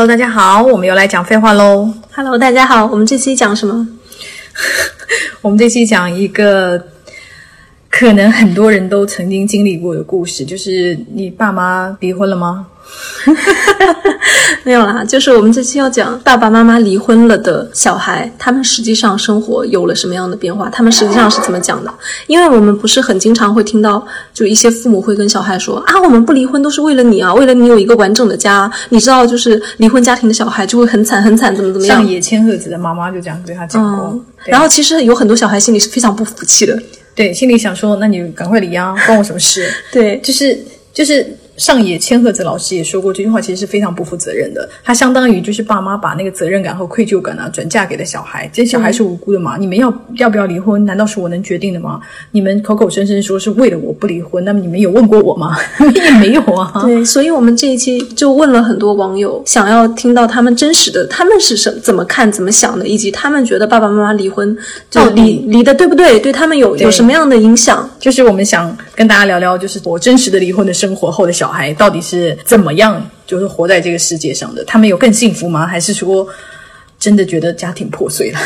Hello，大家好，我们又来讲废话喽。Hello，大家好，我们这期讲什么？我们这期讲一个可能很多人都曾经经历过的故事，就是你爸妈离婚了吗？没有啦，就是我们这期要讲爸爸妈妈离婚了的小孩，他们实际上生活有了什么样的变化？他们实际上是怎么讲的？因为我们不是很经常会听到，就一些父母会跟小孩说啊，我们不离婚都是为了你啊，为了你有一个完整的家。你知道，就是离婚家庭的小孩就会很惨很惨，怎么怎么样像。野千鹤子的妈妈就这样对他讲过。嗯，然后其实有很多小孩心里是非常不服气的。对，心里想说，那你赶快离啊，关我什么事？对，就是就是上野千鹤子老师也说过这句话，其实是非常不负责任的。他相当于就是爸妈把那个责任感和愧疚感啊转嫁给了小孩，这些小孩是无辜的嘛？你们要要不要离婚？难道是我能决定的吗？你们口口声声说是为了我不离婚，那么你们有问过我吗？也没有啊。对，所以我们这一期就问了很多网友，想要听到他们真实的，他们是什怎么看、怎么想的，以及他们觉得爸爸妈妈离婚到底离的对不对，对他们有有什么样的影响？就是我们想跟大家聊聊，就是我真实的离婚的生活后的小孩到底是怎么样，就是活在这个世界上的。他们有更幸福吗？还是说真的觉得家庭破碎了？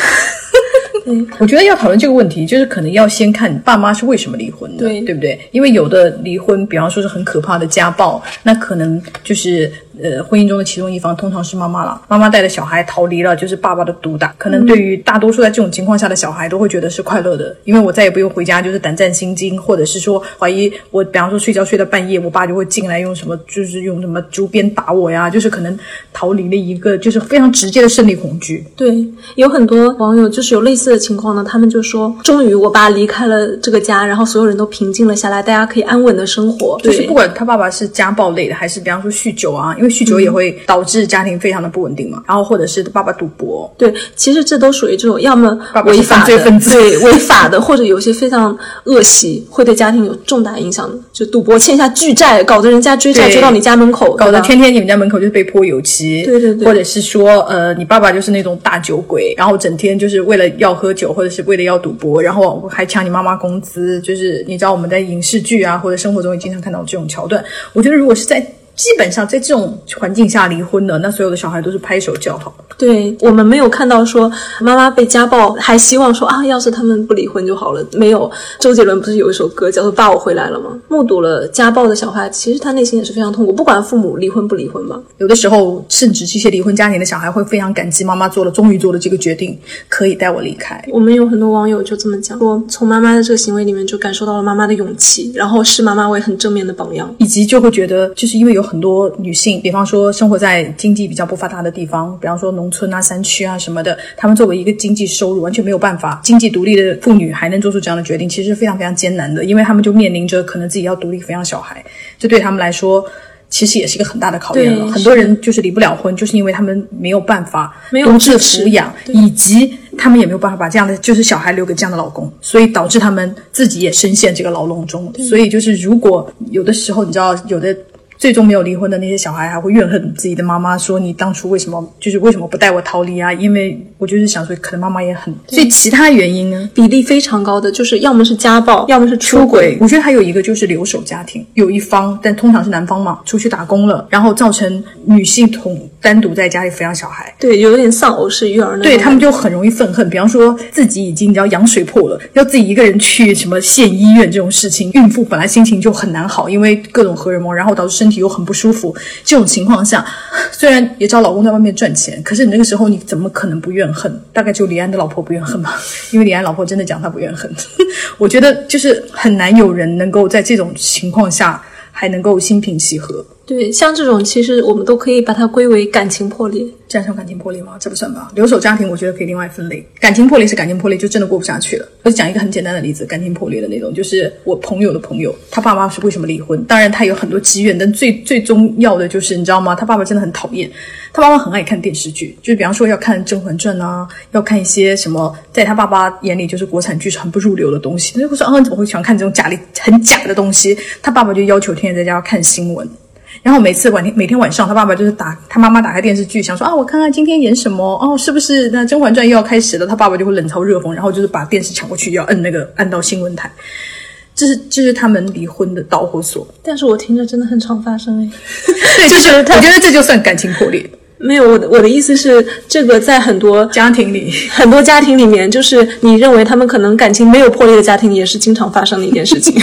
嗯，我觉得要讨论这个问题，就是可能要先看爸妈是为什么离婚的，对对不对？因为有的离婚，比方说是很可怕的家暴，那可能就是呃婚姻中的其中一方通常是妈妈了，妈妈带着小孩逃离了，就是爸爸的毒打。可能对于大多数在这种情况下的小孩都会觉得是快乐的，因为我再也不用回家就是胆战心惊，或者是说怀疑我，比方说睡觉睡到半夜，我爸就会进来用什么，就是用什么竹鞭打我呀，就是可能逃离了一个就是非常直接的胜利恐惧。对，有很多网友就是有类似的情况呢，他们就说，终于我爸离开了这个家，然后所有人都平静了下来，大家可以安稳的生活。就是不管他爸爸是家暴类的，还是比方说酗酒啊，因为酗酒也会导致家庭非常的不稳定嘛。然后或者是爸爸赌博，对，其实这都属于这种要么违法的，犯罪分子对违法的，或者有些非常恶习，会对家庭有重大影响的，就赌博欠下巨债，搞得人家追债追到你家门口，搞得天天你们家门口就是被泼油漆，对对对或者是说呃，你爸爸就是那种大酒鬼，然后整天就是为了要喝酒，或者是为了要赌博，然后还抢你妈妈工资，就是你知道我们在影视剧啊或者生活中也经常看到这种桥段。我觉得如果是在基本上在这种环境下离婚的，那所有的小孩都是拍手叫好。对我们没有看到说妈妈被家暴，还希望说啊，要是他们不离婚就好了。没有，周杰伦不是有一首歌叫做《爸，我回来了》吗？目睹了家暴的小孩，其实他内心也是非常痛苦，不管父母离婚不离婚吧。有的时候，甚至这些离婚家庭的小孩会非常感激妈妈做了，终于做了这个决定，可以带我离开。我们有很多网友就这么讲，说从妈妈的这个行为里面就感受到了妈妈的勇气，然后视妈妈为很正面的榜样。以及就会觉得，就是因为有很多女性，比方说生活在经济比较不发达的地方，比方说农村啊、山区啊什么的，她们作为一个经济收入完全没有办法经济独立的妇女，还能做出这样的决定，其实是非常非常艰难的，因为她们就面临着可能自己要独立抚养小孩，这对他们来说。其实也是一个很大的考验了。很多人就是离不了婚，就是因为他们没有办法独自抚养，以及他们也没有办法把这样的就是小孩留给这样的老公，所以导致他们自己也深陷这个牢笼中。所以就是如果有的时候你知道有的。最终没有离婚的那些小孩还会怨恨自己的妈妈，说你当初为什么就是为什么不带我逃离啊？因为我就是想说，可能妈妈也很……所以其他原因呢？比例非常高的，就是要么是家暴，要么是出出轨，我觉得还有一个就是留守家庭，有一方，但通常是男方嘛，出去打工了，然后造成女性同单独在家里抚养小孩，对，有点丧偶式育儿。对他们就很容易愤恨。比方说自己已经你知道羊水破了，要自己一个人去什么县医院这种事情，孕妇本来心情就很难好，因为各种荷尔蒙，然后导致身体又很不舒服。这种情况下，虽然也知道老公在外面赚钱，可是你那个时候你怎么可能不怨恨？大概就李安的老婆不怨恨吧，因为李安老婆真的讲她不怨恨。我觉得就是很难有人能够在这种情况下还能够心平气和。对，像这种其实我们都可以把它归为感情破裂。这样算感情破裂吗？这不算吧。留守家庭我觉得可以另外分类。感情破裂是感情破裂，就真的过不下去了。我就讲一个很简单的例子，感情破裂的那种，就是我朋友的朋友，他爸妈是为什么离婚？当然他有很多积怨，但最最重要的就是你知道吗？他爸爸真的很讨厌，他爸爸很爱看电视剧，就是比方说要看《甄嬛传》啊，要看一些什么，在他爸爸眼里就是国产剧是很不入流的东西。他就会说啊，你怎么会喜欢看这种假里很假的东西？他爸爸就要求天天在家要看新闻。然后每次晚天每天晚上，他爸爸就是打他妈妈打开电视剧，想说啊，我看看今天演什么哦，是不是那《甄嬛传》又要开始了？他爸爸就会冷嘲热讽，然后就是把电视抢过去，要摁那个按到新闻台。这是这是他们离婚的导火索。但是我听着真的很常发生哎。对，就是我觉得这就算感情破裂。没有，我的我的意思是，这个在很多家庭里，很多家庭里面，就是你认为他们可能感情没有破裂的家庭，也是经常发生的一件事情。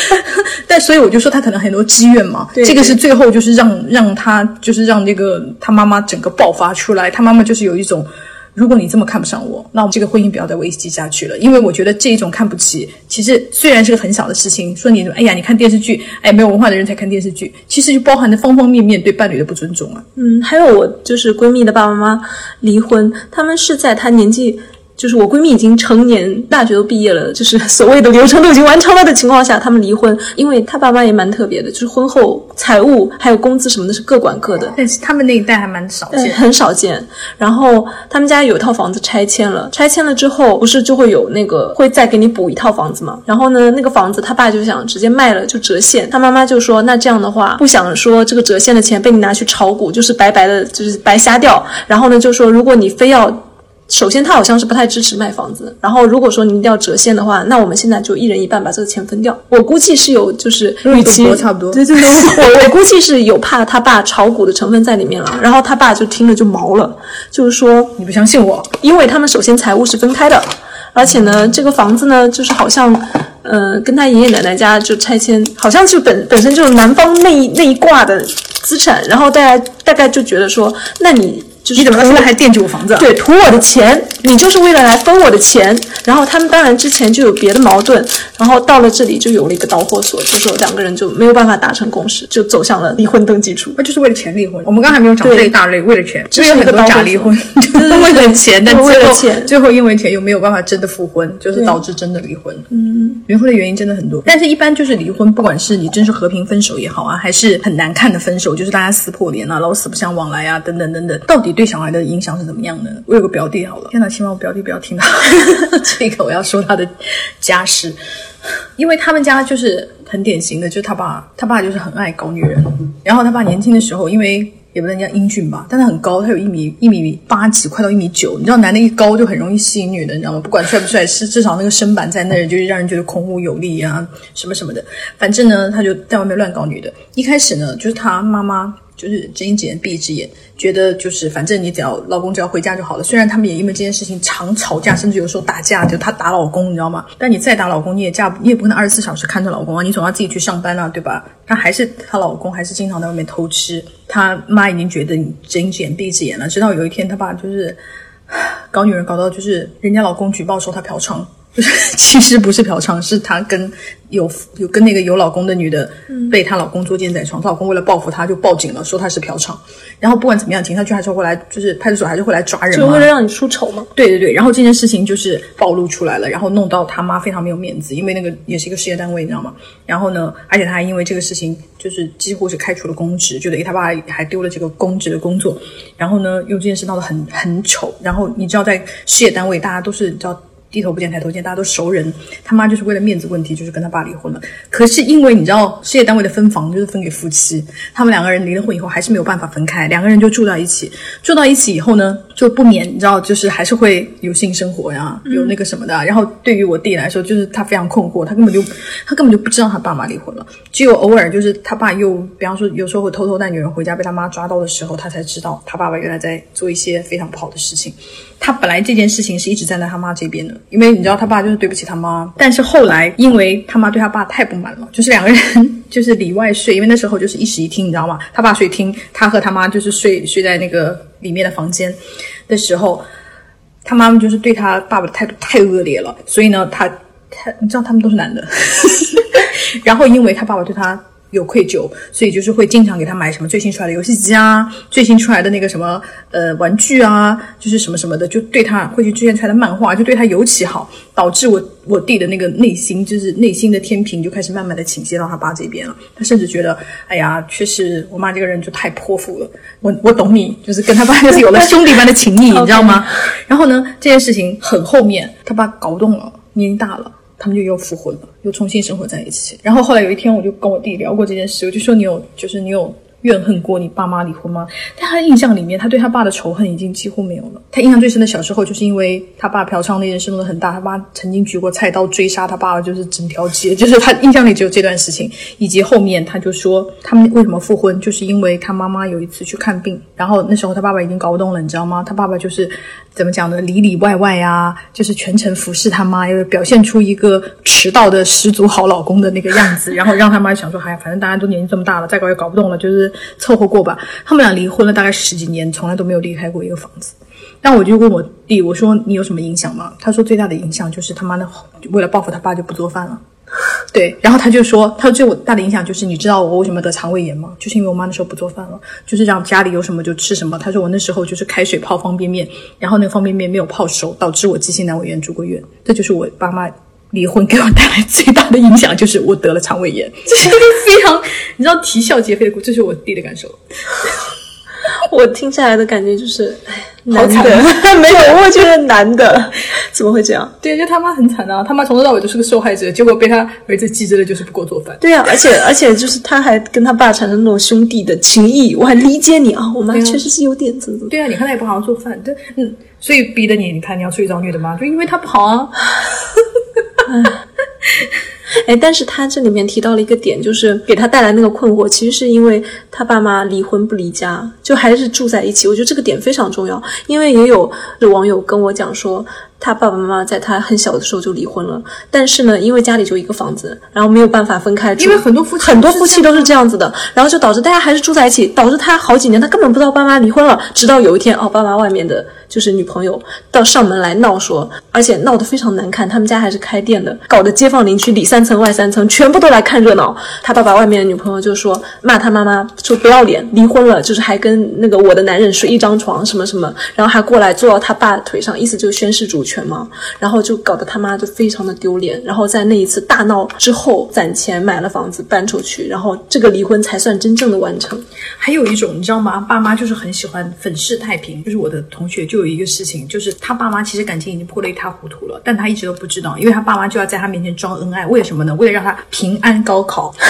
但所以我就说他可能很多积怨嘛，对这个是最后就是让让他就是让那个他妈妈整个爆发出来，他妈妈就是有一种。如果你这么看不上我，那我们这个婚姻不要再维系下去了。因为我觉得这一种看不起，其实虽然是个很小的事情，说你哎呀，你看电视剧，哎，没有文化的人才看电视剧，其实就包含着方方面面对伴侣的不尊重啊。嗯，还有我就是闺蜜的爸爸妈妈离婚，他们是在她年纪。就是我闺蜜已经成年，大学都毕业了，就是所谓的流程都已经完成了的情况下，他们离婚，因为她爸妈也蛮特别的，就是婚后财务还有工资什么的是各管各的，但是他们那一代还蛮少见，很少见。然后他们家有一套房子拆迁了，拆迁了之后不是就会有那个会再给你补一套房子吗？然后呢，那个房子他爸就想直接卖了就折现，他妈妈就说那这样的话不想说这个折现的钱被你拿去炒股，就是白白的，就是白瞎掉。然后呢就说如果你非要。首先，他好像是不太支持卖房子。然后，如果说你一定要折现的话，那我们现在就一人一半把这个钱分掉。我估计是有，就是与其差不多，对对对，我 我估计是有怕他爸炒股的成分在里面了。然后他爸就听了就毛了，就是说你不相信我，因为他们首先财务是分开的，而且呢，这个房子呢，就是好像，呃，跟他爷爷奶奶家就拆迁，好像就本本身就是男方那一那一挂的资产。然后大家大概就觉得说，那你就是。你怎么现在还惦记我房子？对，图我的钱，你就是为了来分我的钱。然后他们当然之前就有别的矛盾，然后到了这里就有了一个导火索，就说两个人就没有办法达成共识，就走向了离婚登记处。那就是为了钱离婚。我们刚还没有讲这一大类，为了钱，这是很多假离婚，就是为了钱，但为了钱，最后因为钱又没有办法真的复婚，就是导致真的离婚。嗯，离婚的原因真的很多，但是一般就是离婚，不管是你真是和平分手也好啊，还是很难看的分手，就是大家撕破脸啊，老死不相往来啊，等等等等，到底对小孩的影响？是怎么样的？我有个表弟，好了，天哪，希望我表弟不要听到 这个，我要说他的家世，因为他们家就是很典型的，就是他爸，他爸就是很爱搞女人。然后他爸年轻的时候，因为也不能叫英俊吧，但他很高，他有一米一米八几，快到一米九。你知道，男的一高就很容易吸引女的，你知道吗？不管帅不帅，是至少那个身板在那儿，就是让人觉得孔武有力啊，什么什么的。反正呢，他就在外面乱搞女的。一开始呢，就是他妈妈。就是睁一只眼闭一只眼，觉得就是反正你只要老公只要回家就好了。虽然他们也因为这件事情常吵架，甚至有时候打架，就她打老公，你知道吗？但你再打老公，你也架你也不能二十四小时看着老公啊，你总要自己去上班啊，对吧？她还是她老公还是经常在外面偷吃。她妈已经觉得你睁一只眼闭一只眼了，直到有一天她爸就是 搞女人搞到就是人家老公举报说她嫖娼。就 是其实不是嫖娼，是她跟有有跟那个有老公的女的被她老公捉奸在床，她老公为了报复她就报警了，说她是嫖娼。然后不管怎么样，警察局还是会来，就是派出所还是会来抓人嘛。就为了让你出丑吗？对对对。然后这件事情就是暴露出来了，然后弄到他妈非常没有面子，因为那个也是一个事业单位，你知道吗？然后呢，而且他还因为这个事情就是几乎是开除了公职，就等于他爸还丢了这个公职的工作。然后呢，又这件事闹得很很丑。然后你知道，在事业单位，大家都是叫。低头不见抬头见，大家都熟人。他妈就是为了面子问题，就是跟他爸离婚了。可是因为你知道，事业单位的分房就是分给夫妻，他们两个人离了婚以后还是没有办法分开，两个人就住到一起。住到一起以后呢，就不免你知道，就是还是会有性生活呀，有那个什么的。然后对于我弟来说，就是他非常困惑，他根本就他根本就不知道他爸妈离婚了，只有偶尔就是他爸又，比方说有时候会偷偷带女人回家，被他妈抓到的时候，他才知道他爸爸原来在做一些非常不好的事情。他本来这件事情是一直站在他妈这边的，因为你知道他爸就是对不起他妈。但是后来因为他妈对他爸太不满了，就是两个人就是里外睡，因为那时候就是一室一厅，你知道吗？他爸睡厅，他和他妈就是睡睡在那个里面的房间的时候，他妈妈就是对他爸爸的态度太恶劣了，所以呢，他他你知道他们都是男的，然后因为他爸爸对他。有愧疚，所以就是会经常给他买什么最新出来的游戏机啊，最新出来的那个什么呃玩具啊，就是什么什么的，就对他会去出现出来的漫画，就对他尤其好，导致我我弟的那个内心就是内心的天平就开始慢慢的倾斜到他爸这边了。他甚至觉得，哎呀，确实我妈这个人就太泼妇了。我我懂你，就是跟他爸就是有了兄弟般的情谊，你知道吗？然后呢，这件事情很后面，他爸搞不动了，年纪大了。他们就又复婚了，又重新生活在一起。然后后来有一天，我就跟我弟聊过这件事，我就说你有，就是你有怨恨过你爸妈离婚吗？但他的印象里面，他对他爸的仇恨已经几乎没有了。他印象最深的小时候，就是因为他爸嫖娼那件事弄得很大，他爸曾经举过菜刀追杀他爸爸，就是整条街，就是他印象里只有这段事情，以及后面他就说他们为什么复婚，就是因为他妈妈有一次去看病，然后那时候他爸爸已经搞不动了，你知道吗？他爸爸就是怎么讲呢，里里外外啊，就是全程服侍他妈，又表现出一个迟到的十足好老公的那个样子，然后让他妈想说，哎，反正大家都年纪这么大了，再搞也搞不动了，就是凑合过吧。他们俩离婚了大概十几年，从来都没有离开过一个房子。那我就问我弟，我说你有什么影响吗？他说最大的影响就是他妈的为了报复他爸就不做饭了。对，然后他就说，他说最大的影响就是你知道我为什么得肠胃炎吗？就是因为我妈那时候不做饭了，就是让家里有什么就吃什么。他说我那时候就是开水泡方便面，然后那个方便面没有泡熟，导致我急性阑尾炎住过院。这就是我爸妈离婚给我带来最大的影响，就是我得了肠胃炎。这是一个非常你知道啼笑皆非的故，这是我弟的感受。我听下来的感觉就是，哎，好惨男的 没有，我觉得男的怎么会这样？对，就他妈很惨啊！他妈从头到尾都是个受害者，结果被他儿子记着的就是不给我做饭。对啊，而且而且就是他还跟他爸产生那种兄弟的情谊，我还理解你啊，我妈确实是有点怎么怎么。对啊，你看他也不好好做饭，对，嗯，所以逼得你，你看你要出去找女的吗？就因为他不好啊。哎，但是他这里面提到了一个点，就是给他带来那个困惑，其实是因为他爸妈离婚不离家，就还是住在一起。我觉得这个点非常重要，因为也有网友跟我讲说，他爸爸妈妈在他很小的时候就离婚了，但是呢，因为家里就一个房子，然后没有办法分开住，因为很多夫妻很多夫妻都是这样子的，然后就导致大家还是住在一起，导致他好几年他根本不知道爸妈离婚了，直到有一天哦，爸妈外面的就是女朋友到上门来闹说，而且闹得非常难看，他们家还是开店的，搞得街坊邻居里三层外三层全部都来看热闹。他爸爸外面的女朋友就说骂他妈妈说不要脸，离婚了，就是还跟那个我的男人睡一张床什么什么，然后还过来坐到他爸腿上，意思就是宣誓主权嘛，然后就搞得他妈就非常的丢脸。然后在那一次大闹之后，攒钱买了房子搬出去，然后这个离婚才算真正的完成。还有一种你知道吗？爸妈就是很喜欢粉饰太平。就是我的同学就有一个事情，就是他爸妈其实感情已经破得一塌糊涂了，但他一直都不知道，因为他爸妈就要在他面前装恩爱，为什么呢？为了让他平安高考。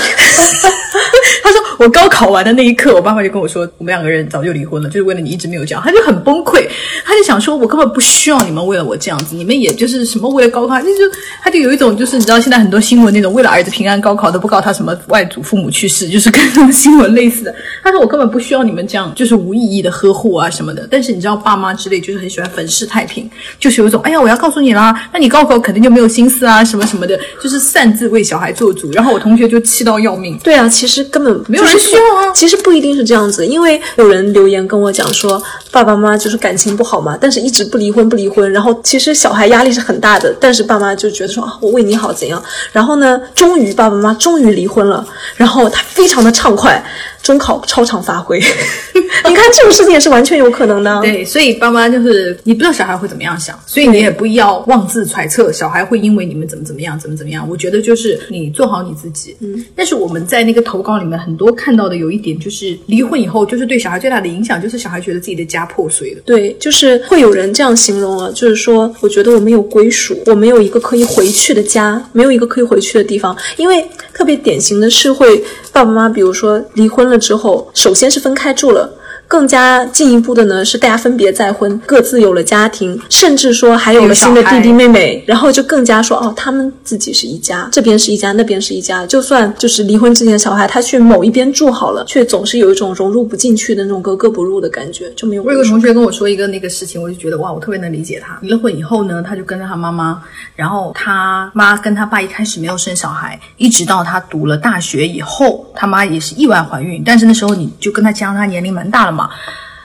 他说我高考完的那一刻，我爸妈就跟我说，我们两个人早就离婚了，就是为了你一直没有讲，他就很崩溃，他就想说，我根本不需要你们为了我这样子，你们也就是什么为了高考，那就他就有一种就是你知道现在很多新闻那种为了儿子平安高考都不告他什么外祖父母去世，就是跟这种新闻类似的。他说我根本不需要你们这样就是无意义的呵护啊什么的。但是你知道爸妈之类就是很喜欢粉饰太平，就是有一种哎呀我要告诉你啦，那你高考肯定就没有心思啊什么什么的，就是擅自为小孩做主。然后我同学就气到要命。对啊，其实根本没有人需要啊其实不一定是这样子，因为有人留言跟我讲说，爸爸妈妈就是感情不好嘛，但是一直不离婚不离婚，然后其实其实小孩压力是很大的，但是爸妈就觉得说啊，我为你好怎样，然后呢，终于爸爸妈妈终于离婚了，然后他非常的畅快，中考超常发挥，你看这种事情也是完全有可能的。对，所以爸妈就是你不知道小孩会怎么样想，所以你也不要妄自揣测小孩会因为你们怎么怎么样，怎么怎么样。我觉得就是你做好你自己。嗯，但是我们在那个投稿里面很多看到的有一点就是离婚以后，就是对小孩最大的影响就是小孩觉得自己的家破碎了。对，就是会有人这样形容了，就是说，我觉得我没有归属，我没有一个可以回去的家，没有一个可以回去的地方。因为特别典型的是会爸爸妈妈，比如说离婚了之后，首先是分开住了。更加进一步的呢，是大家分别再婚，各自有了家庭，甚至说还有了新的弟弟妹妹，然后就更加说哦，他们自己是一家，这边是一家，那边是一家。就算就是离婚之前的小孩，他去某一边住好了，却总是有一种融入不进去的那种格格不入的感觉，就没有我有个同学跟我说一个那个事情，我就觉得哇，我特别能理解他。离了婚以后呢，他就跟着他妈妈，然后他妈跟他爸一开始没有生小孩，一直到他读了大学以后，他妈也是意外怀孕，但是那时候你就跟他讲，他年龄蛮大了嘛。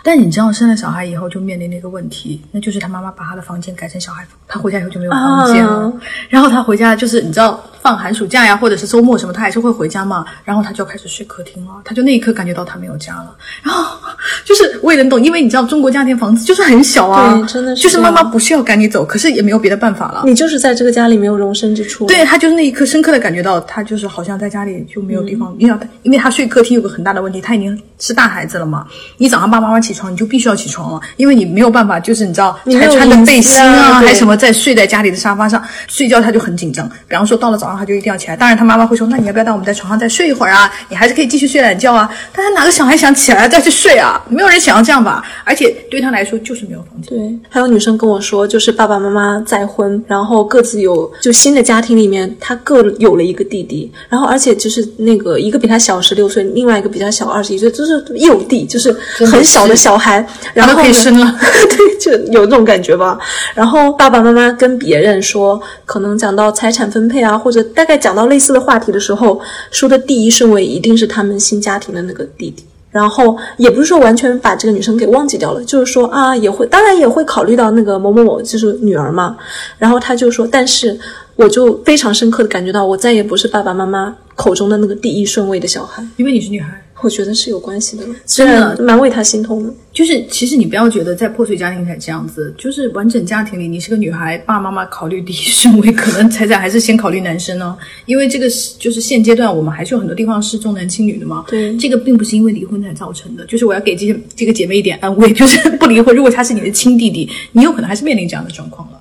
但你知道，生了小孩以后就面临了一个问题，那就是他妈妈把他的房间改成小孩房，他回家以后就没有房间了。啊然后他回家就是你知道放寒暑假呀，或者是周末什么，他还是会回家嘛。然后他就要开始睡客厅了，他就那一刻感觉到他没有家了。然后就是我也能懂，因为你知道中国家庭房子就是很小啊，对真的是就是妈妈不是要赶你走，可是也没有别的办法了。你就是在这个家里没有容身之处。对他就是那一刻深刻的感觉到，他就是好像在家里就没有地方，因为他因为他睡客厅有个很大的问题，他已经是大孩子了嘛。你早上爸爸妈妈起床，你就必须要起床了，因为你没有办法，就是你知道你还穿着背心啊还什么在睡在家里的沙发上睡觉，他就很紧张。比方说到了早上床，他就一定要起来。当然，他妈妈会说：“那你要不要带我们在床上再睡一会儿啊？你还是可以继续睡懒觉啊。”但他哪个小孩想起来再去睡啊？没有人想要这样吧？而且对他来说就是没有房间。对，还有女生跟我说，就是爸爸妈妈再婚，然后各自有就新的家庭里面，他各有了一个弟弟，然后而且就是那个一个比他小十六岁，另外一个比他小二十一岁，就是幼弟，就是很小的小孩，然后可以生了，对，就有这种感觉吧。然后爸爸妈妈跟别人说，可能讲到财产分配啊，或者大概讲到类似的话题的时候，说的第一顺位一定是他们新家庭的那个弟弟。然后也不是说完全把这个女生给忘记掉了，就是说啊，也会当然也会考虑到那个某某某就是女儿嘛。然后他就说，但是我就非常深刻的感觉到，我再也不是爸爸妈妈口中的那个第一顺位的小孩，因为你是女孩。我觉得是有关系的，真的蛮为他心痛的。就是其实你不要觉得在破碎家庭才这样子，就是完整家庭里，你是个女孩，爸爸妈妈考虑第一顺位，可能彩彩还是先考虑男生呢。因为这个是就是现阶段我们还是有很多地方是重男轻女的嘛。对，这个并不是因为离婚才造成的。就是我要给这些这个姐妹一点安慰，就是不离婚，如果他是你的亲弟弟，你有可能还是面临这样的状况了。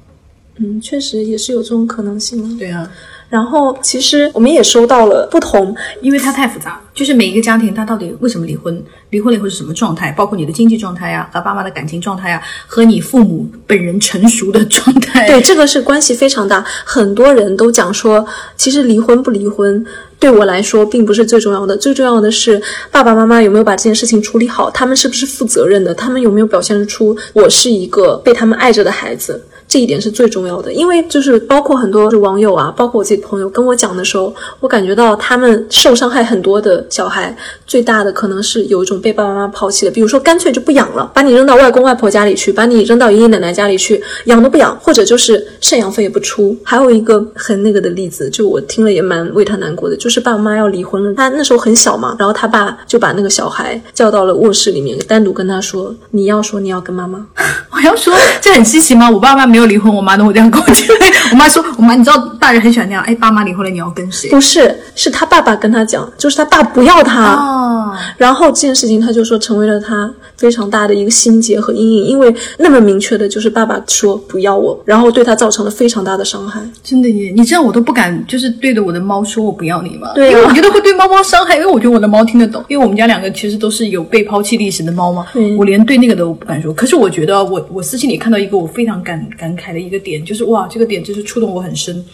嗯，确实也是有这种可能性。对啊。然后，其实我们也收到了不同，因为它太复杂，就是每一个家庭，它到底为什么离婚，离婚了以后是什么状态，包括你的经济状态呀，和爸妈的感情状态呀，和你父母本人成熟的状态，对，这个是关系非常大。很多人都讲说，其实离婚不离婚，对我来说并不是最重要的，最重要的是爸爸妈妈有没有把这件事情处理好，他们是不是负责任的，他们有没有表现出我是一个被他们爱着的孩子。这一点是最重要的，因为就是包括很多网友啊，包括我自己朋友跟我讲的时候，我感觉到他们受伤害很多的小孩，最大的可能是有一种被爸爸妈妈抛弃的，比如说干脆就不养了，把你扔到外公外婆家里去，把你扔到爷爷奶奶家里去，养都不养，或者就是赡养费也不出。还有一个很那个的例子，就我听了也蛮为他难过的，就是爸爸妈妈要离婚了，他那时候很小嘛，然后他爸就把那个小孩叫到了卧室里面，单独跟他说：“你要说你要跟妈妈，我要说这很稀奇吗？我爸妈没有。”离婚，我妈都会这样跟我讲。我妈说：“我妈，你知道大人很喜欢那样。哎，爸妈离婚了，你要跟谁？”不是，是他爸爸跟他讲，就是他爸不要他。哦。然后这件事情，他就说成为了他非常大的一个心结和阴影，因为那么明确的就是爸爸说不要我，然后对他造成了非常大的伤害。真的耶！你这样我都不敢，就是对着我的猫说我不要你嘛。对。因为我觉得会对猫猫伤害，因为我觉得我的猫听得懂，因为我们家两个其实都是有被抛弃历史的猫嘛。我连对那个都不敢说。可是我觉得，我我私信里看到一个我非常感感。慨的一个点就是哇，这个点真是触动我很深。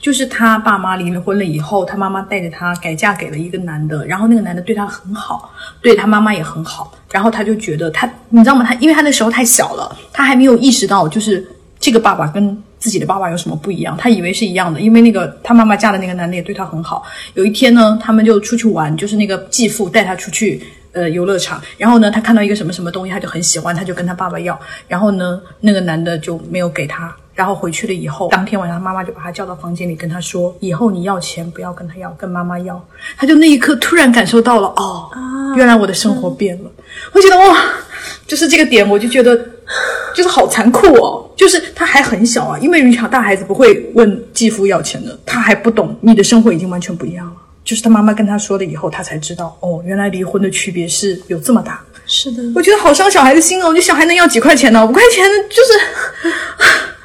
就是他爸妈离了婚了以后，他妈妈带着他改嫁给了一个男的，然后那个男的对他很好，对他妈妈也很好。然后他就觉得他，你知道吗？他因为他那时候太小了，他还没有意识到就是这个爸爸跟自己的爸爸有什么不一样。他以为是一样的，因为那个他妈妈嫁的那个男的也对他很好。有一天呢，他们就出去玩，就是那个继父带他出去。呃，游乐场，然后呢，他看到一个什么什么东西，他就很喜欢，他就跟他爸爸要，然后呢，那个男的就没有给他，然后回去了以后，当天晚上妈妈就把他叫到房间里，跟他说，以后你要钱不要跟他要，跟妈妈要。他就那一刻突然感受到了，哦，原来我的生活变了。我觉得哇，就是这个点，我就觉得 就是好残酷哦，就是他还很小啊，因为于巧大孩子不会问继父要钱的，他还不懂，你的生活已经完全不一样了。就是他妈妈跟他说了以后，他才知道哦，原来离婚的区别是有这么大。是的，我觉得好伤小孩的心哦。你小孩能要几块钱呢？五块钱就是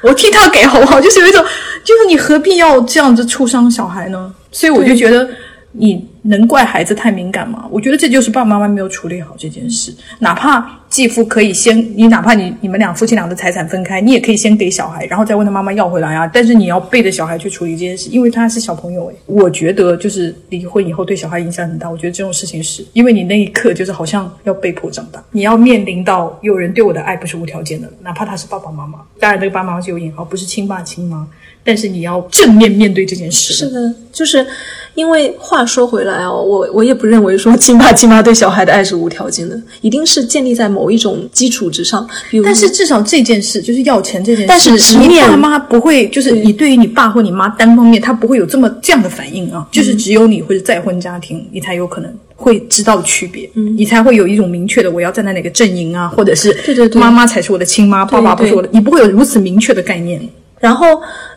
我替他给好不好？就是有一种，就是你何必要这样子触伤小孩呢？所以我就觉得你。能怪孩子太敏感吗？我觉得这就是爸爸妈妈没有处理好这件事。哪怕继父可以先，你哪怕你你们俩夫妻俩的财产分开，你也可以先给小孩，然后再问他妈妈要回来啊。但是你要背着小孩去处理这件事，因为他是小朋友诶。我觉得就是离婚以后对小孩影响很大。我觉得这种事情是因为你那一刻就是好像要被迫长大，你要面临到有人对我的爱不是无条件的，哪怕他是爸爸妈妈。当然这个爸妈是有引号，不是亲爸亲妈。但是你要正面面对这件事。是的，就是因为话说回来哦，我我也不认为说亲爸亲妈对小孩的爱是无条件的，一定是建立在某一种基础之上。比如，但是至少这件事就是要钱这件事，但是直面爸妈不会，就是你对于你爸或你妈单方面，他不会有这么这样的反应啊。就是只有你或者再婚家庭，你才有可能会知道区别，嗯，你才会有一种明确的我要站在哪个阵营啊，或者是对对对，妈妈才是我的亲妈，爸爸不是我的，你不会有如此明确的概念，然后。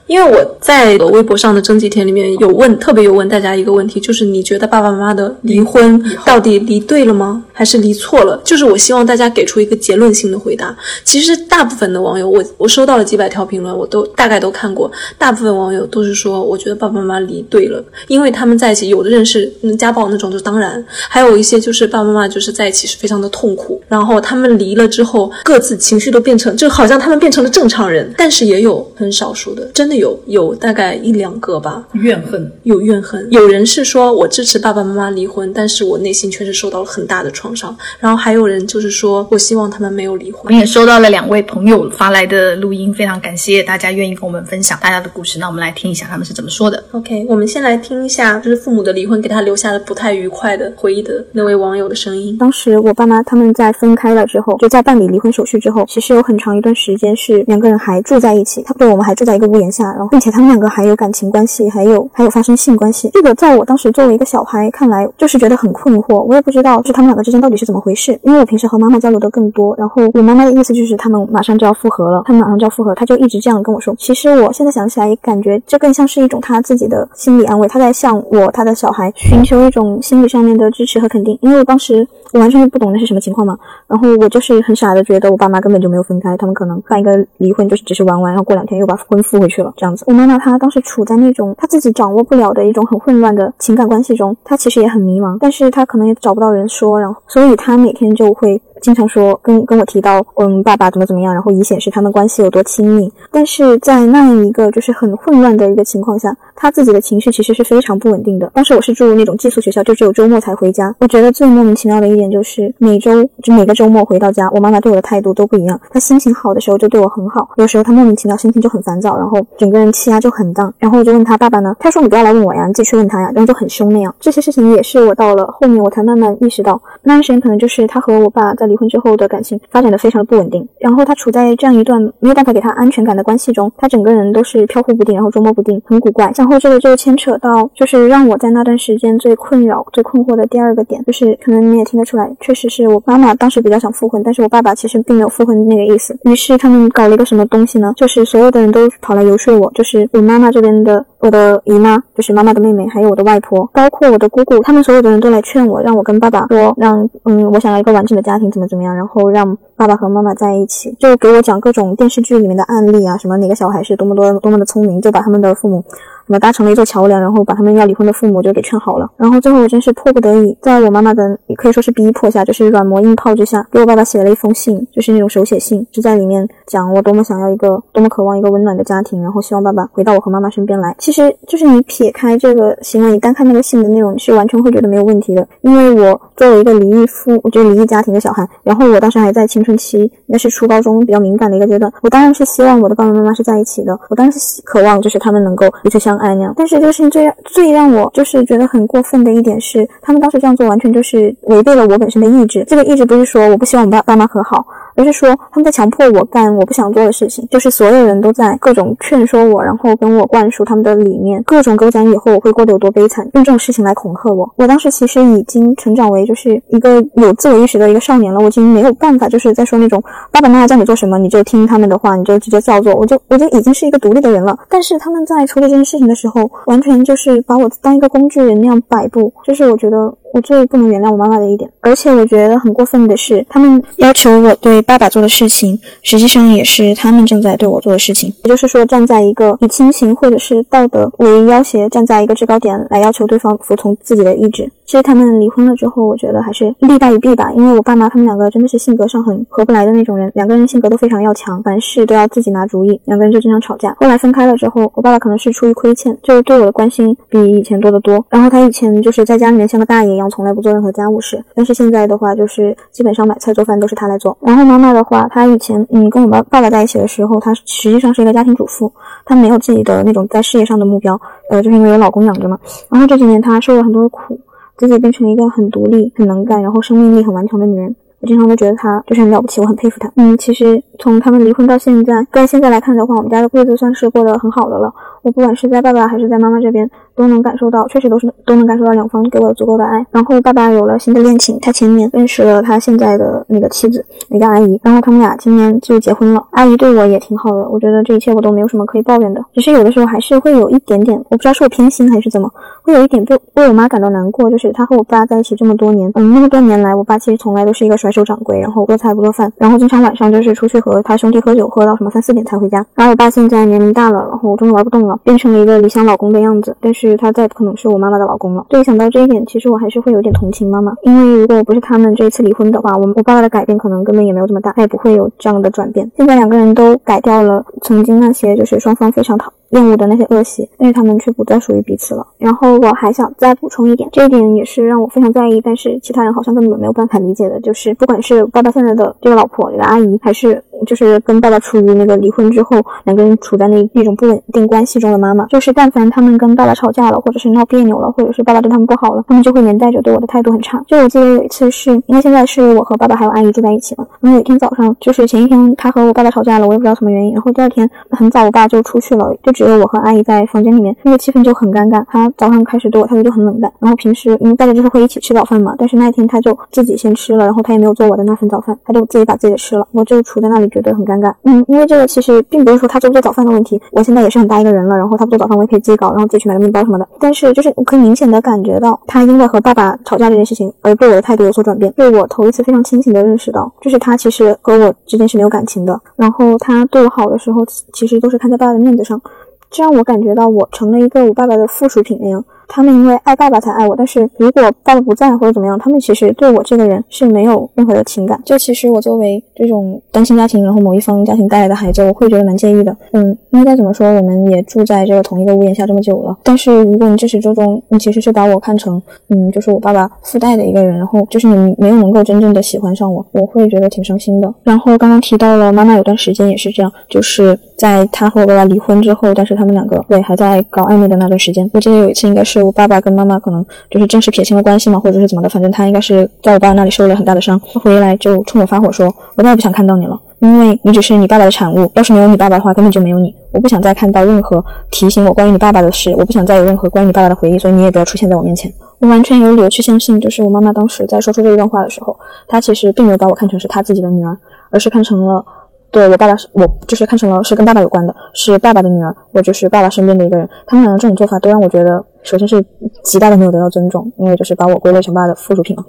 因为我在微博上的征集帖里面有问，特别有问大家一个问题，就是你觉得爸爸妈妈的离婚到底离对了吗？还是离错了？就是我希望大家给出一个结论性的回答。其实大部分的网友，我我收到了几百条评论，我都大概都看过。大部分网友都是说，我觉得爸爸妈妈离对了，因为他们在一起，有的认识家暴那种就当然，还有一些就是爸爸妈妈就是在一起是非常的痛苦，然后他们离了之后，各自情绪都变成就好像他们变成了正常人。但是也有很少数的，真的有有大概一两个吧，怨恨有怨恨。有人是说我支持爸爸妈妈离婚，但是我内心确实受到了很大的创伤。然后还有人就是说我希望他们没有离婚。我们也收到了两位朋友发来的录音，非常感谢大家愿意跟我们分享大家的故事。那我们来听一下他们是怎么说的。OK，我们先来听一下，就是父母的离婚给他留下了不太愉快的回忆的那位网友的声音。当时我爸妈他们在分开了之后，就在办理离婚手续之后，其实有很长一段时间是两个人还住在一起，他对我们还住在一个屋檐下，然后并且他们两个还有感情关系，还有还有发生性关系。这个在我当时作为一个小孩看来，就是觉得很困惑，我也不知道是他们两个之间到底是怎么回事。因为我平时和妈妈交流的更多，然后我妈妈的意思就是他们马上就要复合了，他们马上就要复合，他就一直这样跟我说。其实我现在想起来也感觉这更像是一种他自己的心理安慰，他在向我他的小孩寻求一种心理上面的支持和肯定。因为我当时我完全就不懂那是什么情况嘛，然后我就是很傻的觉得我爸妈根本就没有分开，他们可能办一个离婚就是只是玩玩，然后过两天又把婚复回去了这样子。我妈妈她当时处在那种她自己掌握不了的一种很混乱的情感关系中，她其实也很迷茫，但是她可能也找不到人说，然后所以他每天就会。经常说跟跟我提到，嗯，爸爸怎么怎么样，然后以显示他们关系有多亲密。但是在那样一个就是很混乱的一个情况下，他自己的情绪其实是非常不稳定的。当时我是住那种寄宿学校，就只有周末才回家。我觉得最莫名其妙的一点就是每周就每个周末回到家，我妈妈对我的态度都不一样。她心情好的时候就对我很好，有时候她莫名其妙心情就很烦躁，然后整个人气压就很大。然后我就问他爸爸呢，他说你不要来问我呀，你自己去问他呀，然后就很凶那样。这些事情也是我到了后面我才慢慢意识到，那段时间可能就是他和我爸在离婚之后的感情发展的非常的不稳定，然后他处在这样一段没有办法给他安全感的关系中，他整个人都是飘忽不定，然后捉摸不定，很古怪。像然后这个就牵扯到，就是让我在那段时间最困扰、最困惑的第二个点，就是可能你也听得出来，确实是我妈妈当时比较想复婚，但是我爸爸其实并没有复婚那个意思。于是他们搞了一个什么东西呢？就是所有的人都跑来游说我，就是我妈妈这边的。我的姨妈就是妈妈的妹妹，还有我的外婆，包括我的姑姑，他们所有的人都来劝我，让我跟爸爸说，让嗯，我想要一个完整的家庭，怎么怎么样，然后让爸爸和妈妈在一起，就给我讲各种电视剧里面的案例啊，什么哪个小孩是多么多多么的聪明，就把他们的父母。我们搭成了一座桥梁，然后把他们要离婚的父母就给劝好了。然后最后我真是迫不得已，在我妈妈的也可以说是逼迫下，就是软磨硬泡之下，给我爸爸写了一封信，就是那种手写信，就在里面讲我多么想要一个，多么渴望一个温暖的家庭，然后希望爸爸回到我和妈妈身边来。其实就是你撇开这个行为，你单看那个信的内容，你是完全会觉得没有问题的。因为我作为一个离异父，就是离异家庭的小孩，然后我当时还在青春期，那是初高中比较敏感的一个阶段，我当然是希望我的爸爸妈妈是在一起的，我当然是渴望就是他们能够彼此相。爱那样，但是这个事情最最让我就是觉得很过分的一点是，他们当时这样做完全就是违背了我本身的意志。这个意志不是说我不希望我爸爸妈和好。而是说他们在强迫我干我不想做的事情，就是所有人都在各种劝说我，然后跟我灌输他们的理念，各种给我讲以后我会过得有多悲惨，用这种事情来恐吓我。我当时其实已经成长为就是一个有自我意识的一个少年了，我已经没有办法就是在说那种爸爸妈妈叫你做什么你就听他们的话，你就直接照做，我就我就已经是一个独立的人了。但是他们在处理这件事情的时候，完全就是把我当一个工具人那样摆布，就是我觉得。我最不能原谅我妈妈的一点，而且我觉得很过分的是，他们要求我对爸爸做的事情，实际上也是他们正在对我做的事情。也就是说，站在一个以亲情或者是道德为要挟，站在一个制高点来要求对方服从自己的意志。其实他们离婚了之后，我觉得还是利大于弊吧。因为我爸妈他们两个真的是性格上很合不来的那种人，两个人性格都非常要强，凡事都要自己拿主意，两个人就经常吵架。后来分开了之后，我爸爸可能是出于亏欠，就对我的关心比以前多得多。然后他以前就是在家里面像个大爷一样。从来不做任何家务事，但是现在的话，就是基本上买菜做饭都是他来做。然后妈妈的话，她以前嗯跟我爸爸爸在一起的时候，她实际上是一个家庭主妇，她没有自己的那种在事业上的目标，呃，就是因为有老公养着嘛。然后这几年她受了很多的苦，自己变成一个很独立、很能干，然后生命力很顽强的女人。我经常都觉得她就是很了不起，我很佩服她。嗯，其实从他们离婚到现在，在现在来看的话，我们家的日子算是过得很好的了。我不管是在爸爸还是在妈妈这边。都能感受到，确实都是都能感受到两方给我足够的爱。然后爸爸有了新的恋情，他前年认识了他现在的那个妻子，那个阿姨，然后他们俩今年就结婚了。阿姨对我也挺好的，我觉得这一切我都没有什么可以抱怨的，只是有的时候还是会有一点点，我不知道是我偏心还是怎么，会有一点为为我妈感到难过，就是她和我爸在一起这么多年，嗯，那么多年来，我爸其实从来都是一个甩手掌柜，然后做菜不做饭，然后经常晚上就是出去和他兄弟喝酒，喝到什么三四点才回家。然后我爸现在年龄大了，然后终于玩不动了，变成了一个理想老公的样子，但是他再不可能是我妈妈的老公了。对，想到这一点，其实我还是会有点同情妈妈，因为如果不是他们这一次离婚的话，我我爸爸的改变可能根本也没有这么大，他也不会有这样的转变。现在两个人都改掉了曾经那些就是双方非常讨。厌恶的那些恶习，但是他们却不再属于彼此了。然后我还想再补充一点，这一点也是让我非常在意，但是其他人好像根本没有办法理解的，就是不管是爸爸现在的这个老婆，这个阿姨，还是就是跟爸爸处于那个离婚之后，两个人处在那一种不稳定关系中的妈妈，就是但凡他们跟爸爸吵架了，或者是闹别扭了，或者是爸爸对他们不好了，他们就会连带着对我的态度很差。就我记得有一次是，因为现在是我和爸爸还有阿姨住在一起嘛，然后有一天早上，就是前一天他和我爸爸吵架了，我也不知道什么原因，然后第二天很早，我爸就出去了，就只有我和阿姨在。房间里面，那个气氛就很尴尬。他早上开始对我态度就很冷淡，然后平时因为大家就是会一起吃早饭嘛，但是那一天他就自己先吃了，然后他也没有做我的那份早饭，他就自己把自己的吃了，我就处在那里觉得很尴尬。嗯，因为这个其实并不是说他做不做早饭的问题，我现在也是很大一个人了，然后他不做早饭我也可以自己搞，然后自己去买个面包什么的。但是就是我可以明显的感觉到他因为和爸爸吵架这件事情而对我的态度有所转变，对我头一次非常清醒的认识到，就是他其实和我之间是没有感情的，然后他对我好的时候其实都是看在爸爸的面子上。这让我感觉到我成了一个我爸爸的附属品那样。他们因为爱爸爸才爱我，但是如果爸爸不在或者怎么样，他们其实对我这个人是没有任何的情感。就其实我作为这种单亲家庭，然后某一方家庭带来的孩子，我会觉得蛮介意的。嗯，因为再怎么说，我们也住在这个同一个屋檐下这么久了。但是如果你至始至终，你其实是把我看成，嗯，就是我爸爸附带的一个人，然后就是你没有能够真正的喜欢上我，我会觉得挺伤心的。然后刚刚提到了妈妈有段时间也是这样，就是在他和我爸爸离婚之后，但是他们两个对还在搞暧昧的那段时间，我记得有一次应该是我爸爸跟妈妈。可能就是正式撇清了关系嘛，或者是怎么的，反正他应该是在我爸那里受了很大的伤。他回来就冲我发火说：“我再也不想看到你了，因为你只是你爸爸的产物。要是没有你爸爸的话，根本就没有你。我不想再看到任何提醒我关于你爸爸的事，我不想再有任何关于你爸爸的回忆，所以你也不要出现在我面前。”我完全有理由去相信，就是我妈妈当时在说出这一段话的时候，她其实并没有把我看成是她自己的女儿，而是看成了。对我爸爸是，我就是看成了是跟爸爸有关的，是爸爸的女儿，我就是爸爸身边的一个人。他们两个这种做法都让我觉得，首先是极大的没有得到尊重，因为就是把我归类成爸的附属品了。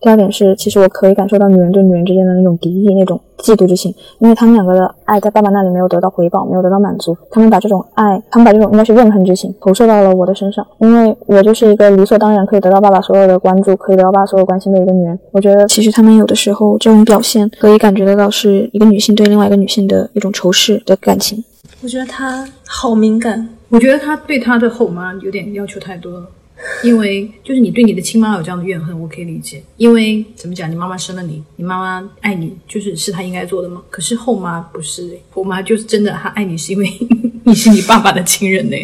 第二点是，其实我可以感受到女人对女人之间的那种敌意、那种嫉妒之情，因为他们两个的爱在爸爸那里没有得到回报，没有得到满足，他们把这种爱，他们把这种应该是怨恨之情投射到了我的身上，因为我就是一个理所当然可以得到爸爸所有的关注，可以得到爸爸所有关心的一个女人。我觉得其实他们有的时候这种表现可以感觉得到是一个女性对另外一个女性的一种仇视的感情。我觉得他好敏感，我觉得他对他的后妈有点要求太多了。因为就是你对你的亲妈有这样的怨恨，我可以理解。因为怎么讲，你妈妈生了你，你妈妈爱你，就是是她应该做的嘛。可是后妈不是，后妈就是真的，她爱你是因为 你是你爸爸的亲人呢，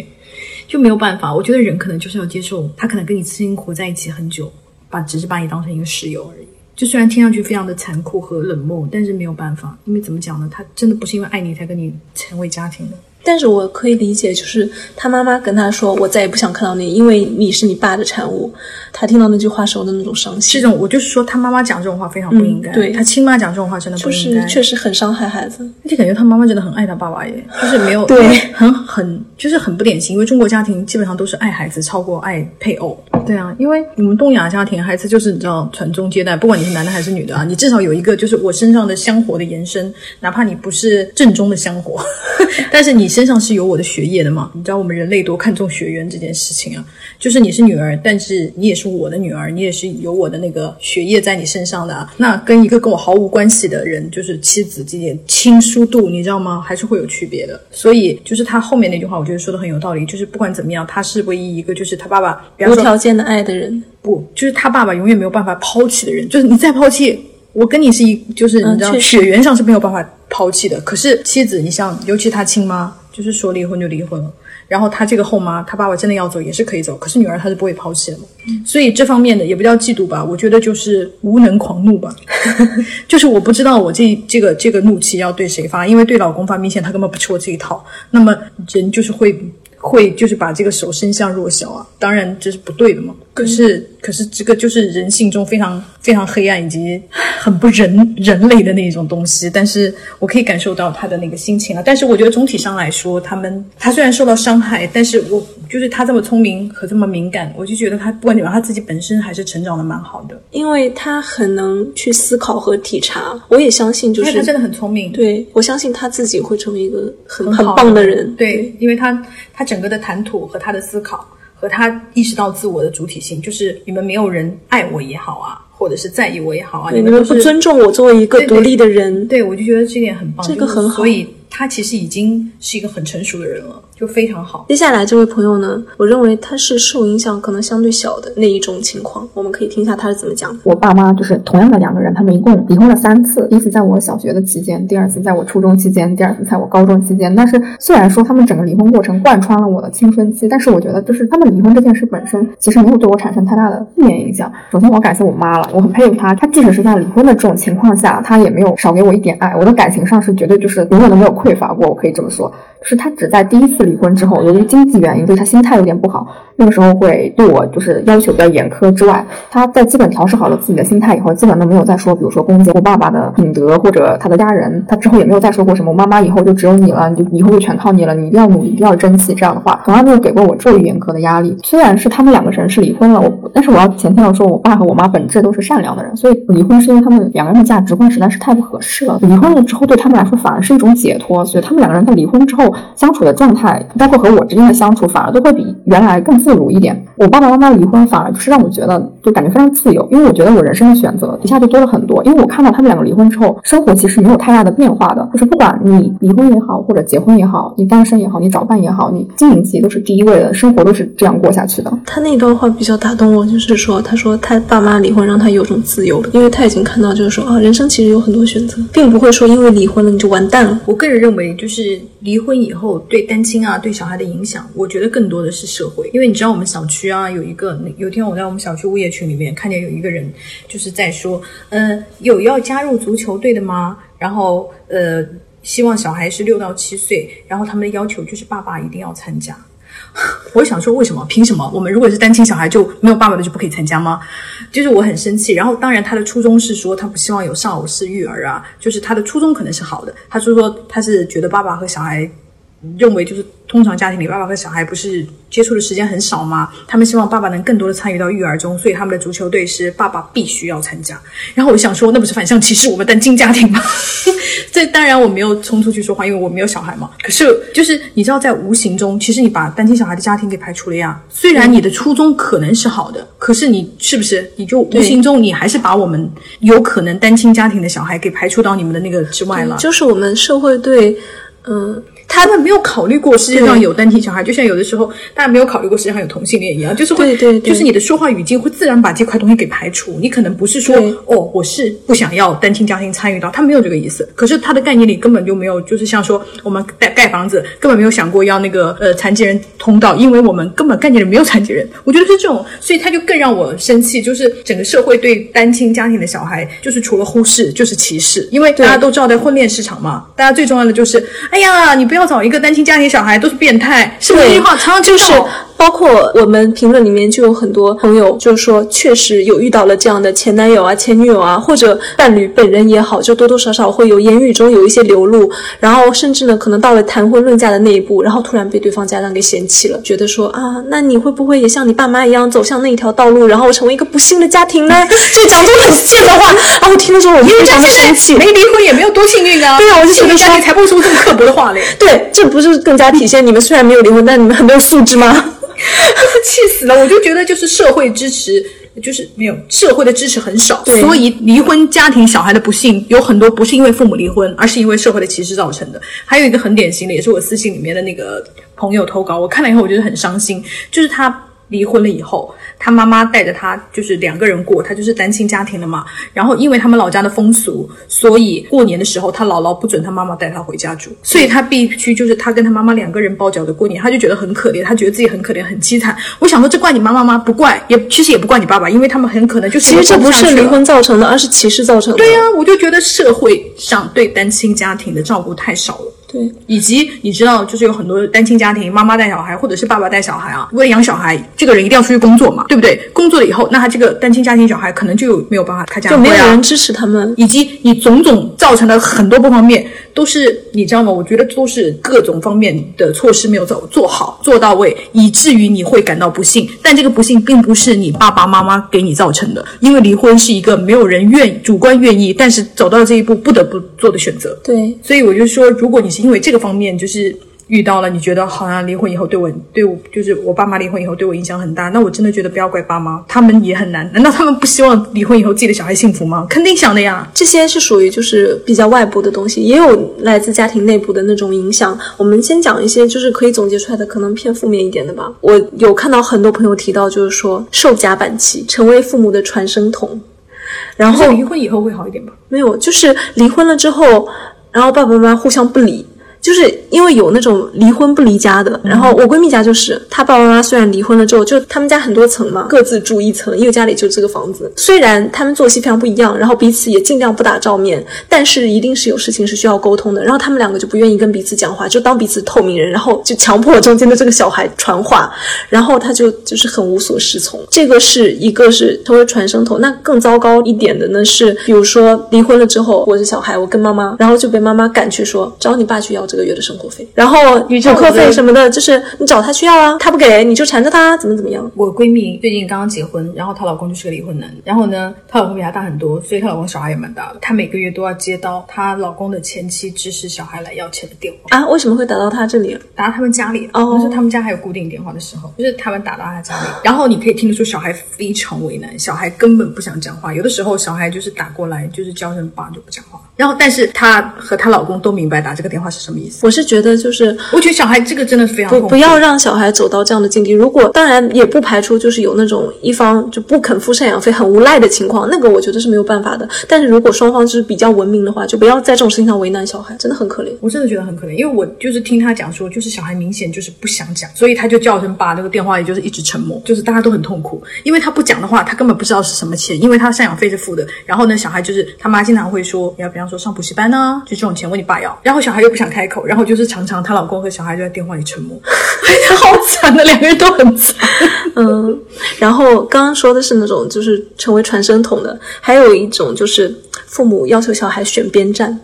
就没有办法。我觉得人可能就是要接受，他可能跟你生活在一起很久，把只是把你当成一个室友而已。就虽然听上去非常的残酷和冷漠，但是没有办法，因为怎么讲呢？他真的不是因为爱你才跟你成为家庭的。但是我可以理解，就是他妈妈跟他说：“我再也不想看到你，因为你是你爸的产物。”他听到那句话时候的那种伤心，这种我就是说，他妈妈讲这种话非常不应该。对他亲妈讲这种话真的不应该，确实很伤害孩子。而且感觉他妈妈真的很爱他爸爸耶，就是没有对很很就是很不典型，因为中国家庭基本上都是爱孩子超过爱配偶。对啊，因为你们东亚家庭孩子就是你知道传宗接代，不管你是男的还是女的啊，你至少有一个就是我身上的香火的延伸，哪怕你不是正宗的香火，但是你身上是有我的血液的嘛。你知道我们人类多看重血缘这件事情啊，就是你是女儿，但是你也是我的女儿，你。也是有我的那个血液在你身上的，那跟一个跟我毫无关系的人，就是妻子这点亲疏度，你知道吗？还是会有区别的。所以就是他后面那句话，我觉得说的很有道理。就是不管怎么样，他是唯一一个，就是他爸爸无条件的爱的人。不，就是他爸爸永远没有办法抛弃的人。就是你再抛弃我，跟你是一，就是你知道血缘上是没有办法抛弃的。可是妻子，你像尤其他亲妈，就是说离婚就离婚了。然后他这个后妈，他爸爸真的要走也是可以走，可是女儿她是不会抛弃的嘛。所以这方面的也不叫嫉妒吧，我觉得就是无能狂怒吧，就是我不知道我这这个这个怒气要对谁发，因为对老公发，明显他根本不吃我这一套。那么人就是会会就是把这个手伸向弱小啊，当然这是不对的嘛。可是，可是这个就是人性中非常非常黑暗以及很不人人类的那种东西。但是我可以感受到他的那个心情啊。但是我觉得总体上来说，他们他虽然受到伤害，但是我就是他这么聪明和这么敏感，我就觉得他不管怎么样，他自己本身还是成长的蛮好的。因为他很能去思考和体察，我也相信，就是他真的很聪明。对我相信他自己会成为一个很很很棒的人。对，因为他他整个的谈吐和他的思考。和他意识到自我的主体性，就是你们没有人爱我也好啊，或者是在意我也好啊，你们不尊重我作为一个独立的人，对我就觉得这点很棒，这个很好，所以他其实已经是一个很成熟的人了。就非常好。接下来这位朋友呢，我认为他是受影响可能相对小的那一种情况，我们可以听一下他是怎么讲的。我爸妈就是同样的两个人，他们一共离婚了三次，第一次在我小学的期间，第二次在我初中期间，第二次在我高中期间。但是虽然说他们整个离婚过程贯穿了我的青春期，但是我觉得就是他们离婚这件事本身其实没有对我产生太大的负面影响。首先我感谢我妈了，我很佩服她，她即使是在离婚的这种情况下，她也没有少给我一点爱。我的感情上是绝对就是永远都没有匮乏过，我可以这么说。就是他只在第一次离婚之后，由于经济原因，对他心态有点不好。那个时候会对我就是要求比较严苛之外，他在基本调试好了自己的心态以后，基本都没有再说，比如说攻击我爸爸的品德或者他的家人。他之后也没有再说过什么“我妈妈以后就只有你了，你就以后就全靠你了，你一定要努力，一定要争气”这样的话，从来没有给过我这么严苛的压力。虽然是他们两个人是离婚了，我但是我要前提要说，我爸和我妈本质都是善良的人，所以离婚是因为他们两个人的价值观实在是太不合适了。离婚了之后，对他们来说反而是一种解脱，所以他们两个人在离婚之后相处的状态，包括和我之间的相处，反而都会比原来更自如一点。我爸爸妈妈离婚，反而就是让我觉得就感觉非常自由，因为我觉得我人生的选择一下就多了很多。因为我看到他们两个离婚之后，生活其实没有太大的变化的，就是不管你离婚也好，或者结婚也好，你单身也好，你找伴也好，你经营自己都是第一位的，生活都是这样过下去的。他那段话比较打动我，就是说，他说他爸妈离婚让他有种自由了，因为他已经看到，就是说啊，人生其实有很多选择，并不会说因为离婚了你就完蛋了。我个人认为，就是离婚以后对单亲啊、对小孩的影响，我觉得更多的是社会，因为你知道我们小区啊有一个。有天我在我们小区物业群里面看见有一个人就是在说，嗯，有要加入足球队的吗？然后呃，希望小孩是六到七岁，然后他们的要求就是爸爸一定要参加。我想说为什么？凭什么？我们如果是单亲小孩就没有爸爸的就不可以参加吗？就是我很生气。然后当然他的初衷是说他不希望有丧偶式育儿啊，就是他的初衷可能是好的。他说说他是觉得爸爸和小孩认为就是通常家庭里爸爸和小孩不是。接触的时间很少吗？他们希望爸爸能更多的参与到育儿中，所以他们的足球队是爸爸必须要参加。然后我想说，那不是反向歧视我们单亲家庭吗？这当然我没有冲出去说话，因为我没有小孩嘛。可是就是你知道，在无形中，其实你把单亲小孩的家庭给排除了呀。虽然你的初衷可能是好的，可是你是不是你就无形中你还是把我们有可能单亲家庭的小孩给排除到你们的那个之外了？就是我们社会对，嗯。他们没有考虑过世界上有单亲小孩，就像有的时候大家没有考虑过世界上有同性恋一样，就是会，就是你的说话语境会自然把这块东西给排除。你可能不是说哦，我是不想要单亲家庭参与到，他没有这个意思。可是他的概念里根本就没有，就是像说我们盖盖房子根本没有想过要那个呃残疾人通道，因为我们根本概念里没有残疾人。我觉得是这种，所以他就更让我生气，就是整个社会对单亲家庭的小孩，就是除了忽视就是歧视，因为大家都知道在婚恋市场嘛，大家最重要的就是，哎呀，你不要。找一个单亲家庭小孩都是变态，是不是这句话常常就是。包括我们评论里面就有很多朋友，就是说确实有遇到了这样的前男友啊、前女友啊，或者伴侣本人也好，就多多少少会有言语中有一些流露，然后甚至呢，可能到了谈婚论嫁的那一步，然后突然被对方家长给嫌弃了，觉得说啊，那你会不会也像你爸妈一样走向那一条道路，然后成为一个不幸的家庭呢？就讲这种很贱的话，然后听了之后我就非常的生气。没离婚也没有多幸运啊！对啊，我就觉得说 才不会说这么刻薄的话嘞。对，这不是更加体现你们虽然没有离婚，但你们很没有素质吗？气死了！我就觉得就是社会支持，就是没有社会的支持很少，所以离婚家庭小孩的不幸有很多不是因为父母离婚，而是因为社会的歧视造成的。还有一个很典型的，也是我私信里面的那个朋友投稿，我看了以后我觉得很伤心，就是他离婚了以后。他妈妈带着他，就是两个人过，他就是单亲家庭的嘛。然后因为他们老家的风俗，所以过年的时候他姥姥不准他妈妈带他回家住，所以他必须就是他跟他妈妈两个人包饺子过年。他就觉得很可怜，他觉得自己很可怜，很凄惨。我想说，这怪你妈妈吗？不怪，也其实也不怪你爸爸，因为他们很可能就是其实这不是离婚造成的，而是歧视造成的。对呀，我就觉得社会上对单亲家庭的照顾太少了。对，以及你知道，就是有很多单亲家庭，妈妈带小孩或者是爸爸带小孩啊，为了养小孩，这个人一定要出去工作嘛，对不对？工作了以后，那他这个单亲家庭小孩可能就有没有办法开家就没有人支持他们。以及你种种造成的很多不方便，都是你知道吗？我觉得都是各种方面的措施没有做做好、做到位，以至于你会感到不幸。但这个不幸并不是你爸爸妈妈给你造成的，因为离婚是一个没有人愿主观愿意，但是走到这一步不得不做的选择。对，所以我就说，如果你是因为这个方面就是遇到了，你觉得好像离婚以后对我对我就是我爸妈离婚以后对我影响很大，那我真的觉得不要怪爸妈，他们也很难。难道他们不希望离婚以后自己的小孩幸福吗？肯定想的呀。这些是属于就是比较外部的东西，也有来自家庭内部的那种影响。我们先讲一些就是可以总结出来的，可能偏负面一点的吧。我有看到很多朋友提到，就是说受夹板气，成为父母的传声筒。然后离婚以后会好一点吧？没有，就是离婚了之后，然后爸爸妈妈互相不理。就是因为有那种离婚不离家的，然后我闺蜜家就是，她爸爸妈妈虽然离婚了之后，就他们家很多层嘛，各自住一层，因为家里就这个房子。虽然他们作息非常不一样，然后彼此也尽量不打照面，但是一定是有事情是需要沟通的。然后他们两个就不愿意跟彼此讲话，就当彼此透明人，然后就强迫中间的这个小孩传话，然后他就就是很无所适从。这个是一个是成为传声筒，那更糟糕一点的呢是，比如说离婚了之后，我是小孩，我跟妈妈，然后就被妈妈赶去说找你爸去要这个月的生活费，然后你知道补课费什么的，就是你找他去要啊，他不给你就缠着他，怎么怎么样。我闺蜜最近刚刚结婚，然后她老公就是个离婚男，然后呢，她老公比她大很多，所以她老公小孩也蛮大的。她每个月都要接到她老公的前妻指使小孩来要钱的电话，啊，为什么会打到她这里？打到他们家里，哦。那是他们家还有固定电话的时候，就是他们打到他家里，然后你可以听得出小孩非常为难，小孩根本不想讲话，有的时候小孩就是打过来就是叫声爸就不讲话，然后但是她和她老公都明白打这个电话是什么意思。我是觉得就是我觉得小孩这个真的非常不不要让小孩走到这样的境地。如果当然也不排除就是有那种一方就不肯付赡养费很无赖的情况，那个我觉得是没有办法的。但是如果双方就是比较文明的话，就不要在这种事情上为难小孩，真的很可怜。我真的觉得很可怜，因为我就是听他讲说，就是小孩明显就是不想讲，所以他就叫声爸，那个电话也就是一直沉默，就是大家都很痛苦，因为他不讲的话，他根本不知道是什么钱，因为他赡养费是付的。然后呢，小孩就是他妈经常会说，你要比方说上补习班呢、就这种钱问你爸要，然后小孩又不想开然后就是常常她老公和小孩就在电话里沉默，哎呀，好惨的，两个人都很惨。嗯，然后刚刚说的是那种就是成为传声筒的，还有一种就是父母要求小孩选边站。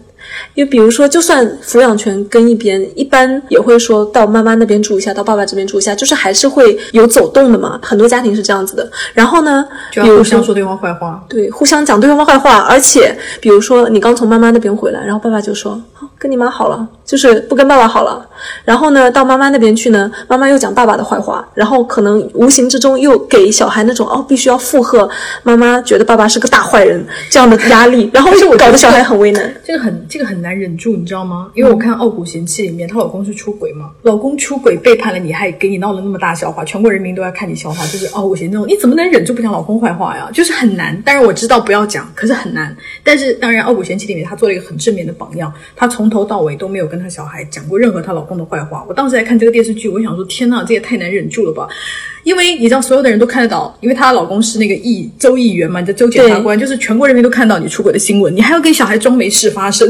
因为比如说，就算抚养权跟一边，一般也会说到妈妈那边住一下，到爸爸这边住一下，就是还是会有走动的嘛。很多家庭是这样子的。然后呢，就要互比如说相说对方坏话，对，互相讲对方坏话，而且比如说你刚从妈妈那边回来，然后爸爸就说、哦跟你妈好了，就是不跟爸爸好了。然后呢，到妈妈那边去呢，妈妈又讲爸爸的坏话，然后可能无形之中又给小孩那种哦必须要附和妈妈，觉得爸爸是个大坏人这样的压力，然后就搞得小孩很为难。这个很这个很难忍住，你知道吗？因为我看《傲骨贤妻》里面，她老公是出轨嘛，老公出轨背叛了你，还给你闹了那么大笑话，全国人民都要看你笑话，就是傲骨贤那种，你怎么能忍住不讲老公坏话呀？就是很难。当然我知道不要讲，可是很难。但是当然，《傲骨贤妻》里面她做了一个很正面的榜样，她从头到尾都没有跟她小孩讲过任何她老公的坏话。我当时在看这个电视剧，我想说，天呐，这也太难忍住了吧！因为你知道，所有的人都看得到，因为她老公是那个议州议员嘛，你的州检察官，就是全国人民都看到你出轨的新闻，你还要跟小孩装没事发生，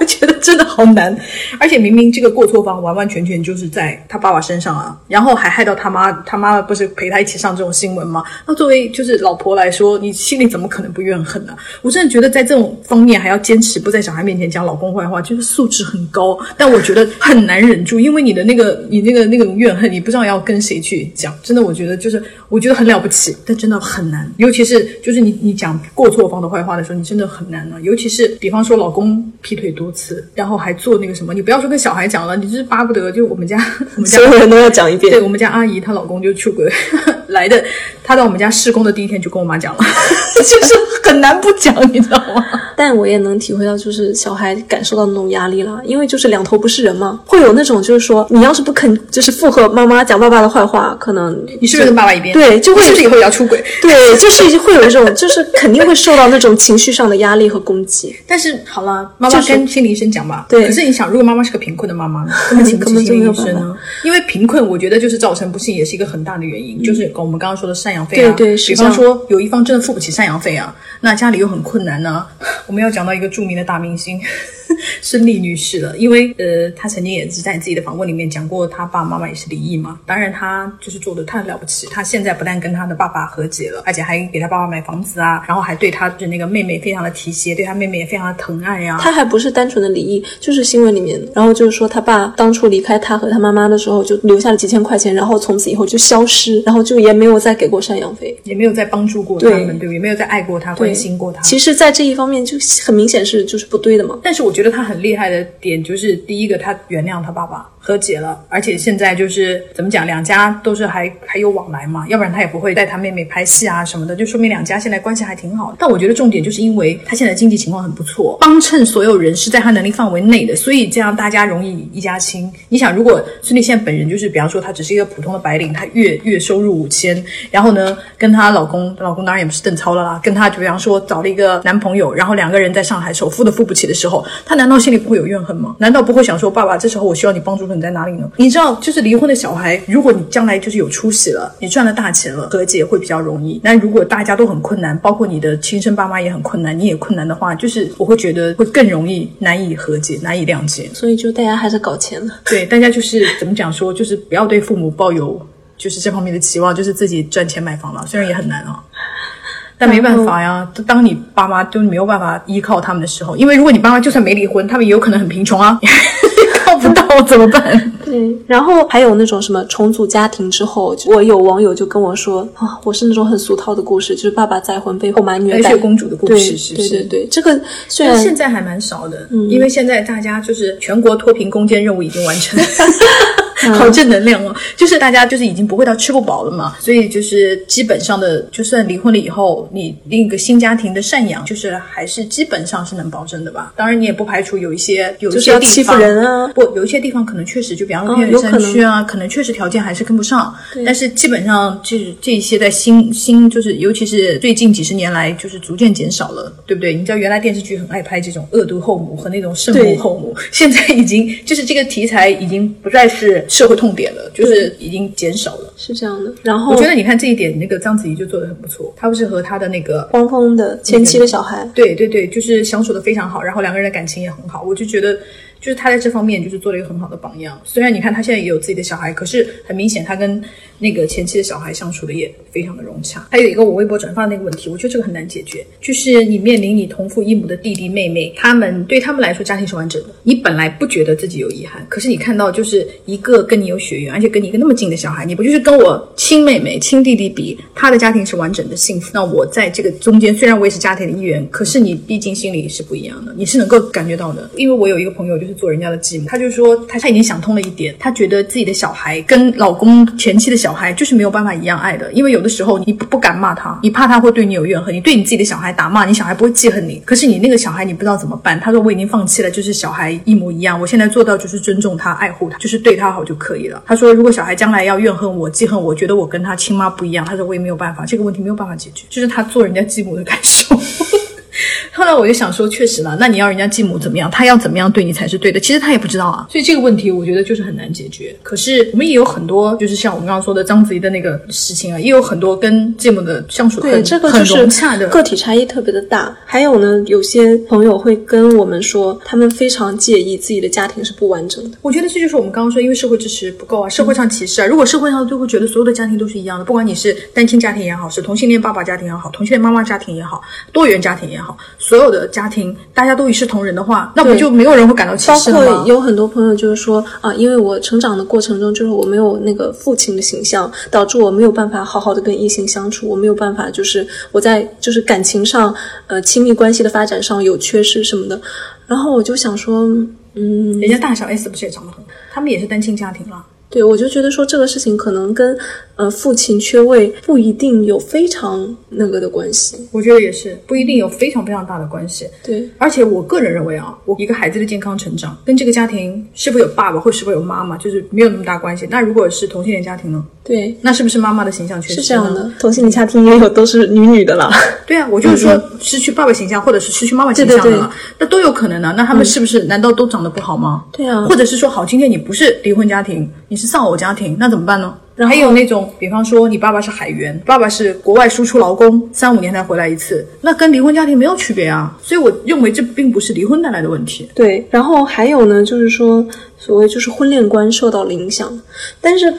我觉得真的好难。而且明明这个过错方完完全全就是在他爸爸身上啊，然后还害到他妈，他妈不是陪他一起上这种新闻吗？那作为就是老婆来说，你心里怎么可能不怨恨呢、我真的觉得在这种方面还要坚持不在小孩面前讲老公坏话，就是素质很高，但我觉得很难忍住，因为你的那个你那个那种怨恨，你不知道要跟谁去讲。真的，我觉得就是我觉得很了不起，但真的很难，尤其是就是你你讲过错方的坏话的时候，你真的很难啊。尤其是比方说老公劈腿多次，然后还做那个什么，你不要说跟小孩讲了，你就是巴不得就我们家 我们家所有人都要讲一遍对。我们家阿姨，她老公就出轨 来的，她到我们家施工的第一天就跟我妈讲了，就是很难不讲，你知道吗？但我也能体会到，就是小孩感受到那种压力了，因为就是两头不是人嘛，会有那种就是说，你要是不肯就是附和妈妈讲爸爸的坏话，可能你 是不是跟爸爸一边？对就会是不是以后也要出轨？对，就是会有一种，就是肯定会受到那种情绪上的压力和攻击。但是好了，妈妈就是跟心理医生讲吧。对可是你想，如果妈妈是个贫困的妈妈呢，根本请 不起心理医生呢？因为贫困，我觉得就是造成不幸，也是一个很大的原因，就是跟我们刚刚说的赡养费啊。对对是比方说有一方真的付不起赡养费啊，那家里又很困难呢、我们要讲到一个著名的大明星，孙俪女士了，因为呃，她曾经也是在自己的访问里面讲过，她爸爸妈妈也是离异嘛。当然，她就是做的太了不起，她现在不但跟她的爸爸和解了，而且还给她爸爸买房子啊，然后还对她的那个妹妹非常的提携，对她妹妹也非常的疼爱呀、她还不是单纯的离异，就是新闻里面，然后就是说她爸当初离开她和她妈妈的时候，就留下了几千块钱，然后从此以后就消失，然后就也没有再给过赡养费。也没有再帮助过他们，对？也没有再爱过她，关心过她。其实，在这一方面就很明显是就是不对的嘛。但是我觉得觉得他很厉害的点就是，第一个他原谅他爸爸，和解了，而且现在就是怎么讲，两家都是还还有往来嘛，要不然他也不会带他妹妹拍戏啊什么的，就说明两家现在关系还挺好的。但我觉得重点就是因为他现在经济情况很不错，帮衬所有人是在他能力范围内的，所以这样大家容易一家亲。你想，如果孙俪现在本人就是，比方说她只是一个普通的白领，她月月收入五千，然后呢跟她老公，老公当然也不是邓超了啦，跟她就比方说找了一个男朋友，然后两个人在上海首付都付不起的时候，她难道心里不会有怨恨吗？难道不会想说，爸爸，这时候我需要你帮助的你在哪里呢？你知道，就是离婚的小孩，如果你将来就是有出息了，你赚了大钱了，和解会比较容易。那如果大家都很困难，包括你的亲生爸妈也很困难，你也困难的话，就是我会觉得会更容易难以和解，难以谅解。所以就大家还是搞钱了。对，大家就是怎么讲说，就是不要对父母抱有就是这方面的期望，就是自己赚钱买房了，虽然也很难啊。但没办法呀，当你爸妈都没有办法依靠他们的时候，因为如果你爸妈就算没离婚，他们也有可能很贫穷啊，靠不到怎么办？对，然后还有那种什么重组家庭之后，我有网友就跟我说啊，我是那种很俗套的故事，就是爸爸再婚被后妈虐待白雪公主的故事是是是？对对对，这个虽然现在还蛮少的，因为现在大家就是全国脱贫攻坚任务已经完成。好正能量哦！就是大家就是已经不会到吃不饱了嘛，所以就是基本上的，就算离婚了以后，你另一个新家庭的赡养，就是还是基本上是能保证的吧。当然，你也不排除有一些有一些地方人啊不，有一些地方可能确实就比方说哦偏远山有可能区啊，可能确实条件还是跟不上。但是基本上就是这一些在新新就是尤其是最近几十年来，就是逐渐减少了，对不对？你知道原来电视剧很爱拍这种恶毒后母和那种圣母后母，现在已经就是这个题材已经不再是社会痛点了，就是已经减少了。是这样的。然后我觉得你看这一点，那个章子怡就做的很不错，她不是和她的那个汪峰的前妻的小孩，对对对，就是相处的非常好，然后两个人的感情也很好，我就觉得。就是他在这方面就是做了一个很好的榜样。虽然你看他现在也有自己的小孩，可是很明显他跟那个前妻的小孩相处的也非常的融洽。还有一个我微博转发的那个问题，我觉得这个很难解决，就是你面临你同父异母的弟弟妹妹，他们对他们来说家庭是完整的，你本来不觉得自己有遗憾，可是你看到就是一个跟你有血缘，而且跟你一个那么近的小孩，你不就是跟我亲妹妹、亲弟弟比，他的家庭是完整的、幸福，那我在这个中间虽然我也是家庭的一员，可是你毕竟心里是不一样的，你是能够感觉到的。因为我有一个朋友就是去做人家的继母，他就说他他已经想通了一点，他觉得自己的小孩跟老公前妻的小孩就是没有办法一样爱的，因为有的时候你不不敢骂他，你怕他会对你有怨恨，你对你自己的小孩打骂，你小孩不会记恨你，可是你那个小孩你不知道怎么办。他说我已经放弃了，就是小孩一模一样，我现在做到就是尊重他、爱护他，就是对他好就可以了。他说如果小孩将来要怨恨我、记恨我，觉得我跟他亲妈不一样，他说我也没有办法，这个问题没有办法解决，就是他做人家继母的感受。后来我就想说，确实了，那你要人家继母怎么样，他要怎么样对你才是对的？其实他也不知道啊，所以这个问题我觉得就是很难解决。可是我们也有很多，就是像我们刚刚说的章子怡的那个事情啊，也有很多跟继母的相处对很很这个就是融洽的。个体差异特别的大。还有呢，有些朋友会跟我们说，他们非常介意自己的家庭是不完整的。我觉得这就是我们刚刚说，因为社会支持不够啊，社会上歧视啊。如果社会上都会觉得所有的家庭都是一样的，不管你是单亲家庭也好，是同性恋爸爸家庭也好，同性恋妈妈家庭也好，多元家庭也好，所有的家庭大家都一视同仁的话，那不就没有人会感到歧包视了吗？括有很多朋友就是说啊，因为我成长的过程中，就是我没有那个父亲的形象，导致我没有办法好好的跟异性相处，我没有办法就是我在就是感情上呃亲密关系的发展上有缺失什么的。然后我就想说，嗯，人家大小 S 不是也长得很好，他们也是单亲家庭啦。对，我就觉得说这个事情可能跟呃父亲缺位不一定有非常那个的关系。我觉得也是，不一定有非常非常大的关系。对，而且我个人认为啊，我一个孩子的健康成长跟这个家庭是否有爸爸或是否有妈妈，就是没有那么大关系。那如果是同性恋家庭呢？对，那是不是妈妈的形象缺失？是这样的。。同性恋家庭也有都是女女的了。对啊，我就是说失去爸爸形象，或者是失去妈妈形象对对对的了，那都有可能的。那他们是不是难道都长得不好吗？对啊或者是说，好，今天你不是离婚家庭，你是丧偶家庭，那怎么办呢？还有那种，比方说你爸爸是海员，爸爸是国外输出劳工，三五年才回来一次，那跟离婚家庭没有区别啊。所以我认为这并不是离婚带来的问题。对，然后还有呢，就是说所谓就是婚恋观受到了影响，但是。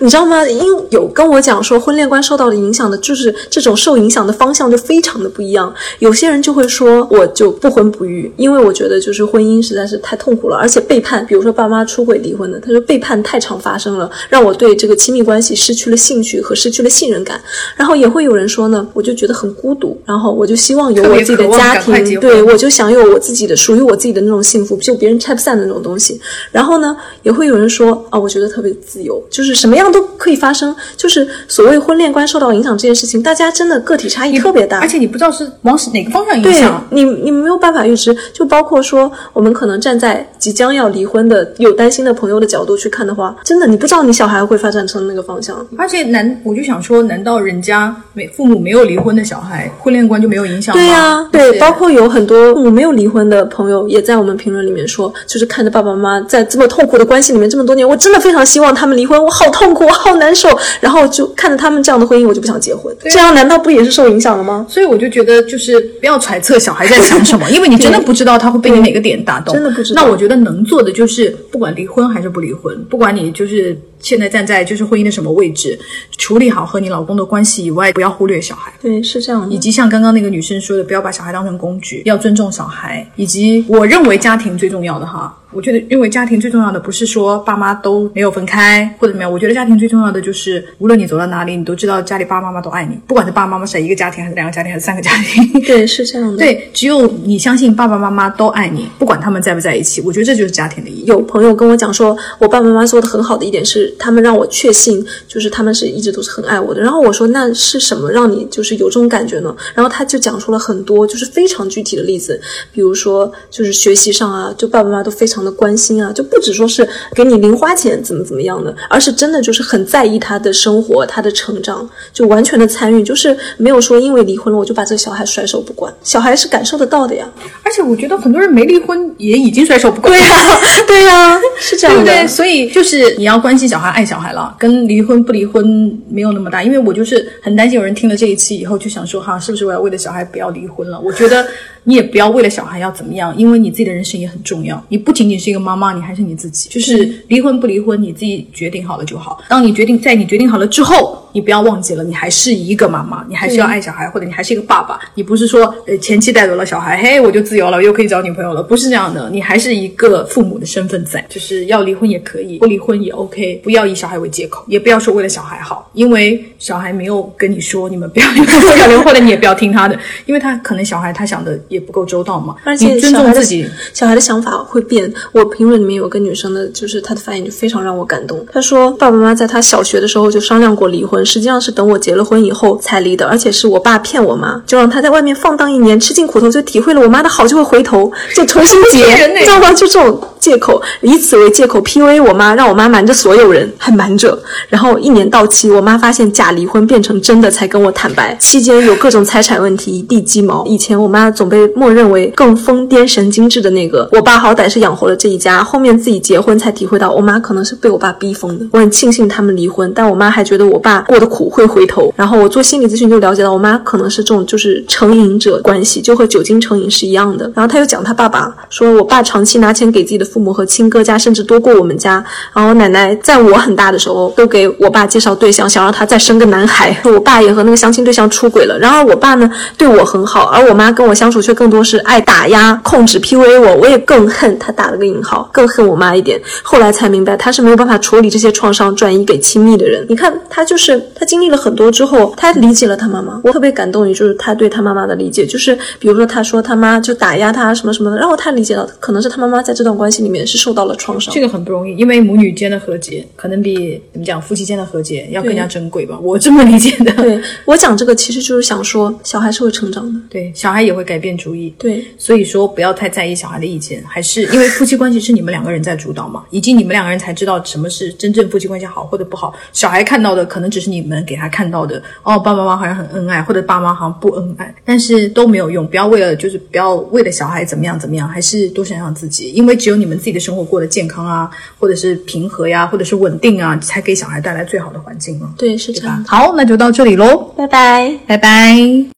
你知道吗？因有跟我讲说婚恋观受到的影响的，就是这种受影响的方向就非常的不一样。有些人就会说，我就不婚不育，因为我觉得就是婚姻实在是太痛苦了，而且背叛，比如说爸妈出轨离婚的，他说背叛太常发生了，让我对这个亲密关系失去了兴趣和失去了信任感。然后也会有人说呢，我就觉得很孤独，然后我就希望有我自己的家庭，对我就想有我自己的属于我自己的那种幸福，就别人拆不散的那种东西。然后呢，也会有人说啊，我觉得特别自由，就是什么样。都可以发生，就是所谓婚恋观受到影响这件事情，大家真的个体差异特别大，而且你不知道是往哪个方向影响，你你没有办法预知。就包括说，我们可能站在即将要离婚的有担心的朋友的角度去看的话，真的你不知道你小孩会发展成那个方向。而且难，我就想说，难道人家没父母没有离婚的小孩，婚恋观就没有影响吗？对呀，对，包括有很多父母没有离婚的朋友，也在我们评论里面说，就是看着爸爸妈妈在这么痛苦的关系里面这么多年，我真的非常希望他们离婚，我好痛苦。我好难受，然后就看着他们这样的婚姻，我就不想结婚。这样难道不也是受影响了吗？所以我就觉得，就是不要揣测小孩在想什么，因为你真的不知道他会被你哪个点打动。真的不知道。那我觉得能做的就是，不管离婚还是不离婚，不管你就是现在站在就是婚姻的什么位置，处理好和你老公的关系以外，不要忽略小孩。对，是这样。以及像刚刚那个女生说的，不要把小孩当成工具，要尊重小孩。以及我认为家庭最重要的哈。我觉得，因为家庭最重要的不是说爸妈都没有分开或者怎么样。我觉得家庭最重要的就是，无论你走到哪里，你都知道家里爸爸妈妈都爱你。不管是爸爸妈妈是一个家庭，还是两个家庭，还是三个家庭。对，是这样的。对，只有你相信爸爸妈妈都爱你，不管他们在不在一起。我觉得这就是家庭的意义。有朋友跟我讲说，我爸爸妈妈做的很好的一点是，他们让我确信，就是他们是一直都是很爱我的。然后我说，那是什么让你就是有这种感觉呢？然后他就讲出了很多就是非常具体的例子，比如说就是学习上啊，就爸爸妈妈都非常的关心啊，就。不只说是给你零花钱怎么怎么样的，而是真的就是很在意他的生活、他的成长，就完全的参与，就是没有说因为离婚了我就把这个小孩甩手不管，小孩是感受得到的呀。而且我觉得很多人没离婚也已经甩手不管。对呀，对呀，是这样的。对对？所以就是你要关心小孩、爱小孩了，跟离婚不离婚没有那么大。因为我就是很担心有人听了这一期以后就想说哈，是不是我要为了小孩不要离婚了？我觉得。你也不要为了小孩要怎么样，因为你自己的人生也很重要。你不仅仅是一个妈妈，你还是你自己。就是离婚不离婚，你自己决定好了就好。当你决定在你决定好了之后，你不要忘记了，你还是一个妈妈，你还是要爱小孩，或者你还是一个爸爸。你不是说呃前妻带走了小孩，嘿，我就自由了，又可以找女朋友了，不是这样的。你还是一个父母的身份在，就是要离婚也可以，不离婚也 OK。不要以小孩为借口，也不要说为了小孩好，因为小孩没有跟你说你们不要离婚，不要离婚，或者你也不要听他的，因为他可能小孩他想的也不够周到嘛。而且尊重自己，小孩的想法会变。我评论里面有个女生的，就是她的发言就非常让我感动。她说爸爸妈妈在她小学的时候就商量过离婚，实际上是等我。结了婚以后才离的，而且是我爸骗我妈，就让她在外面放荡一年，吃尽苦头，就体会了我妈的好，就会回头，就重新结，知道吗？就这种借口，以此为借口 PUA 我妈，让我妈瞒着所有人，还瞒着。然后一年到期，我妈发现假离婚变成真的，才跟我坦白。期间有各种财产问题，一地鸡毛。以前我妈总被默认为更疯癫神经质的那个，我爸好歹是养活了这一家，后面自己结婚才体会到，我妈可能是被我爸逼疯的。我很庆幸他们离婚，但我妈还觉得我爸过得苦，会回头。然后我做心理咨询就了解到，我妈可能是这种就是成瘾者关系，就和酒精成瘾是一样的。然后他又讲他爸爸，说我爸长期拿钱给自己的父母和亲哥家，甚至多过我们家。然后奶奶在我很大的时候都给我爸介绍对象，想让他再生个男孩。我爸也和那个相亲对象出轨了。然而我爸呢对我很好，而我妈跟我相处却更多是爱打压、控制、PUA 我。我也更恨他打了个引号，更恨我妈一点。后来才明白，他是没有办法处理这些创伤，转移给亲密的人。你看他就是他经历了很多。之后，他理解了他妈妈，我特别感动于就是他对他妈妈的理解，就是比如说他说他妈就打压他什么什么的，然后他理解到可能是他妈妈在这段关系里面是受到了创伤，这个很不容易，因为母女间的和解可能比怎么讲夫妻间的和解要更加珍贵吧，我这么理解的。对我讲这个其实就是想说，小孩是会成长的，对，小孩也会改变主意，对，所以说不要太在意小孩的意见，还是因为夫妻关系是你们两个人在主导嘛，以及你们两个人才知道什么是真正夫妻关系好或者不好，小孩看到的可能只是你们给他看到的哦。爸爸妈妈好像很恩爱，或者爸妈好像不恩爱，但是都没有用。不要为了就是不要为了小孩怎么样怎么样，还是多想想自己，因为只有你们自己的生活过得健健康啊，或者是平和呀，或者是稳定啊，才给小孩带来最好的环境嘛，对，是对吧这样？的。好，那就到这里喽，拜拜。拜拜。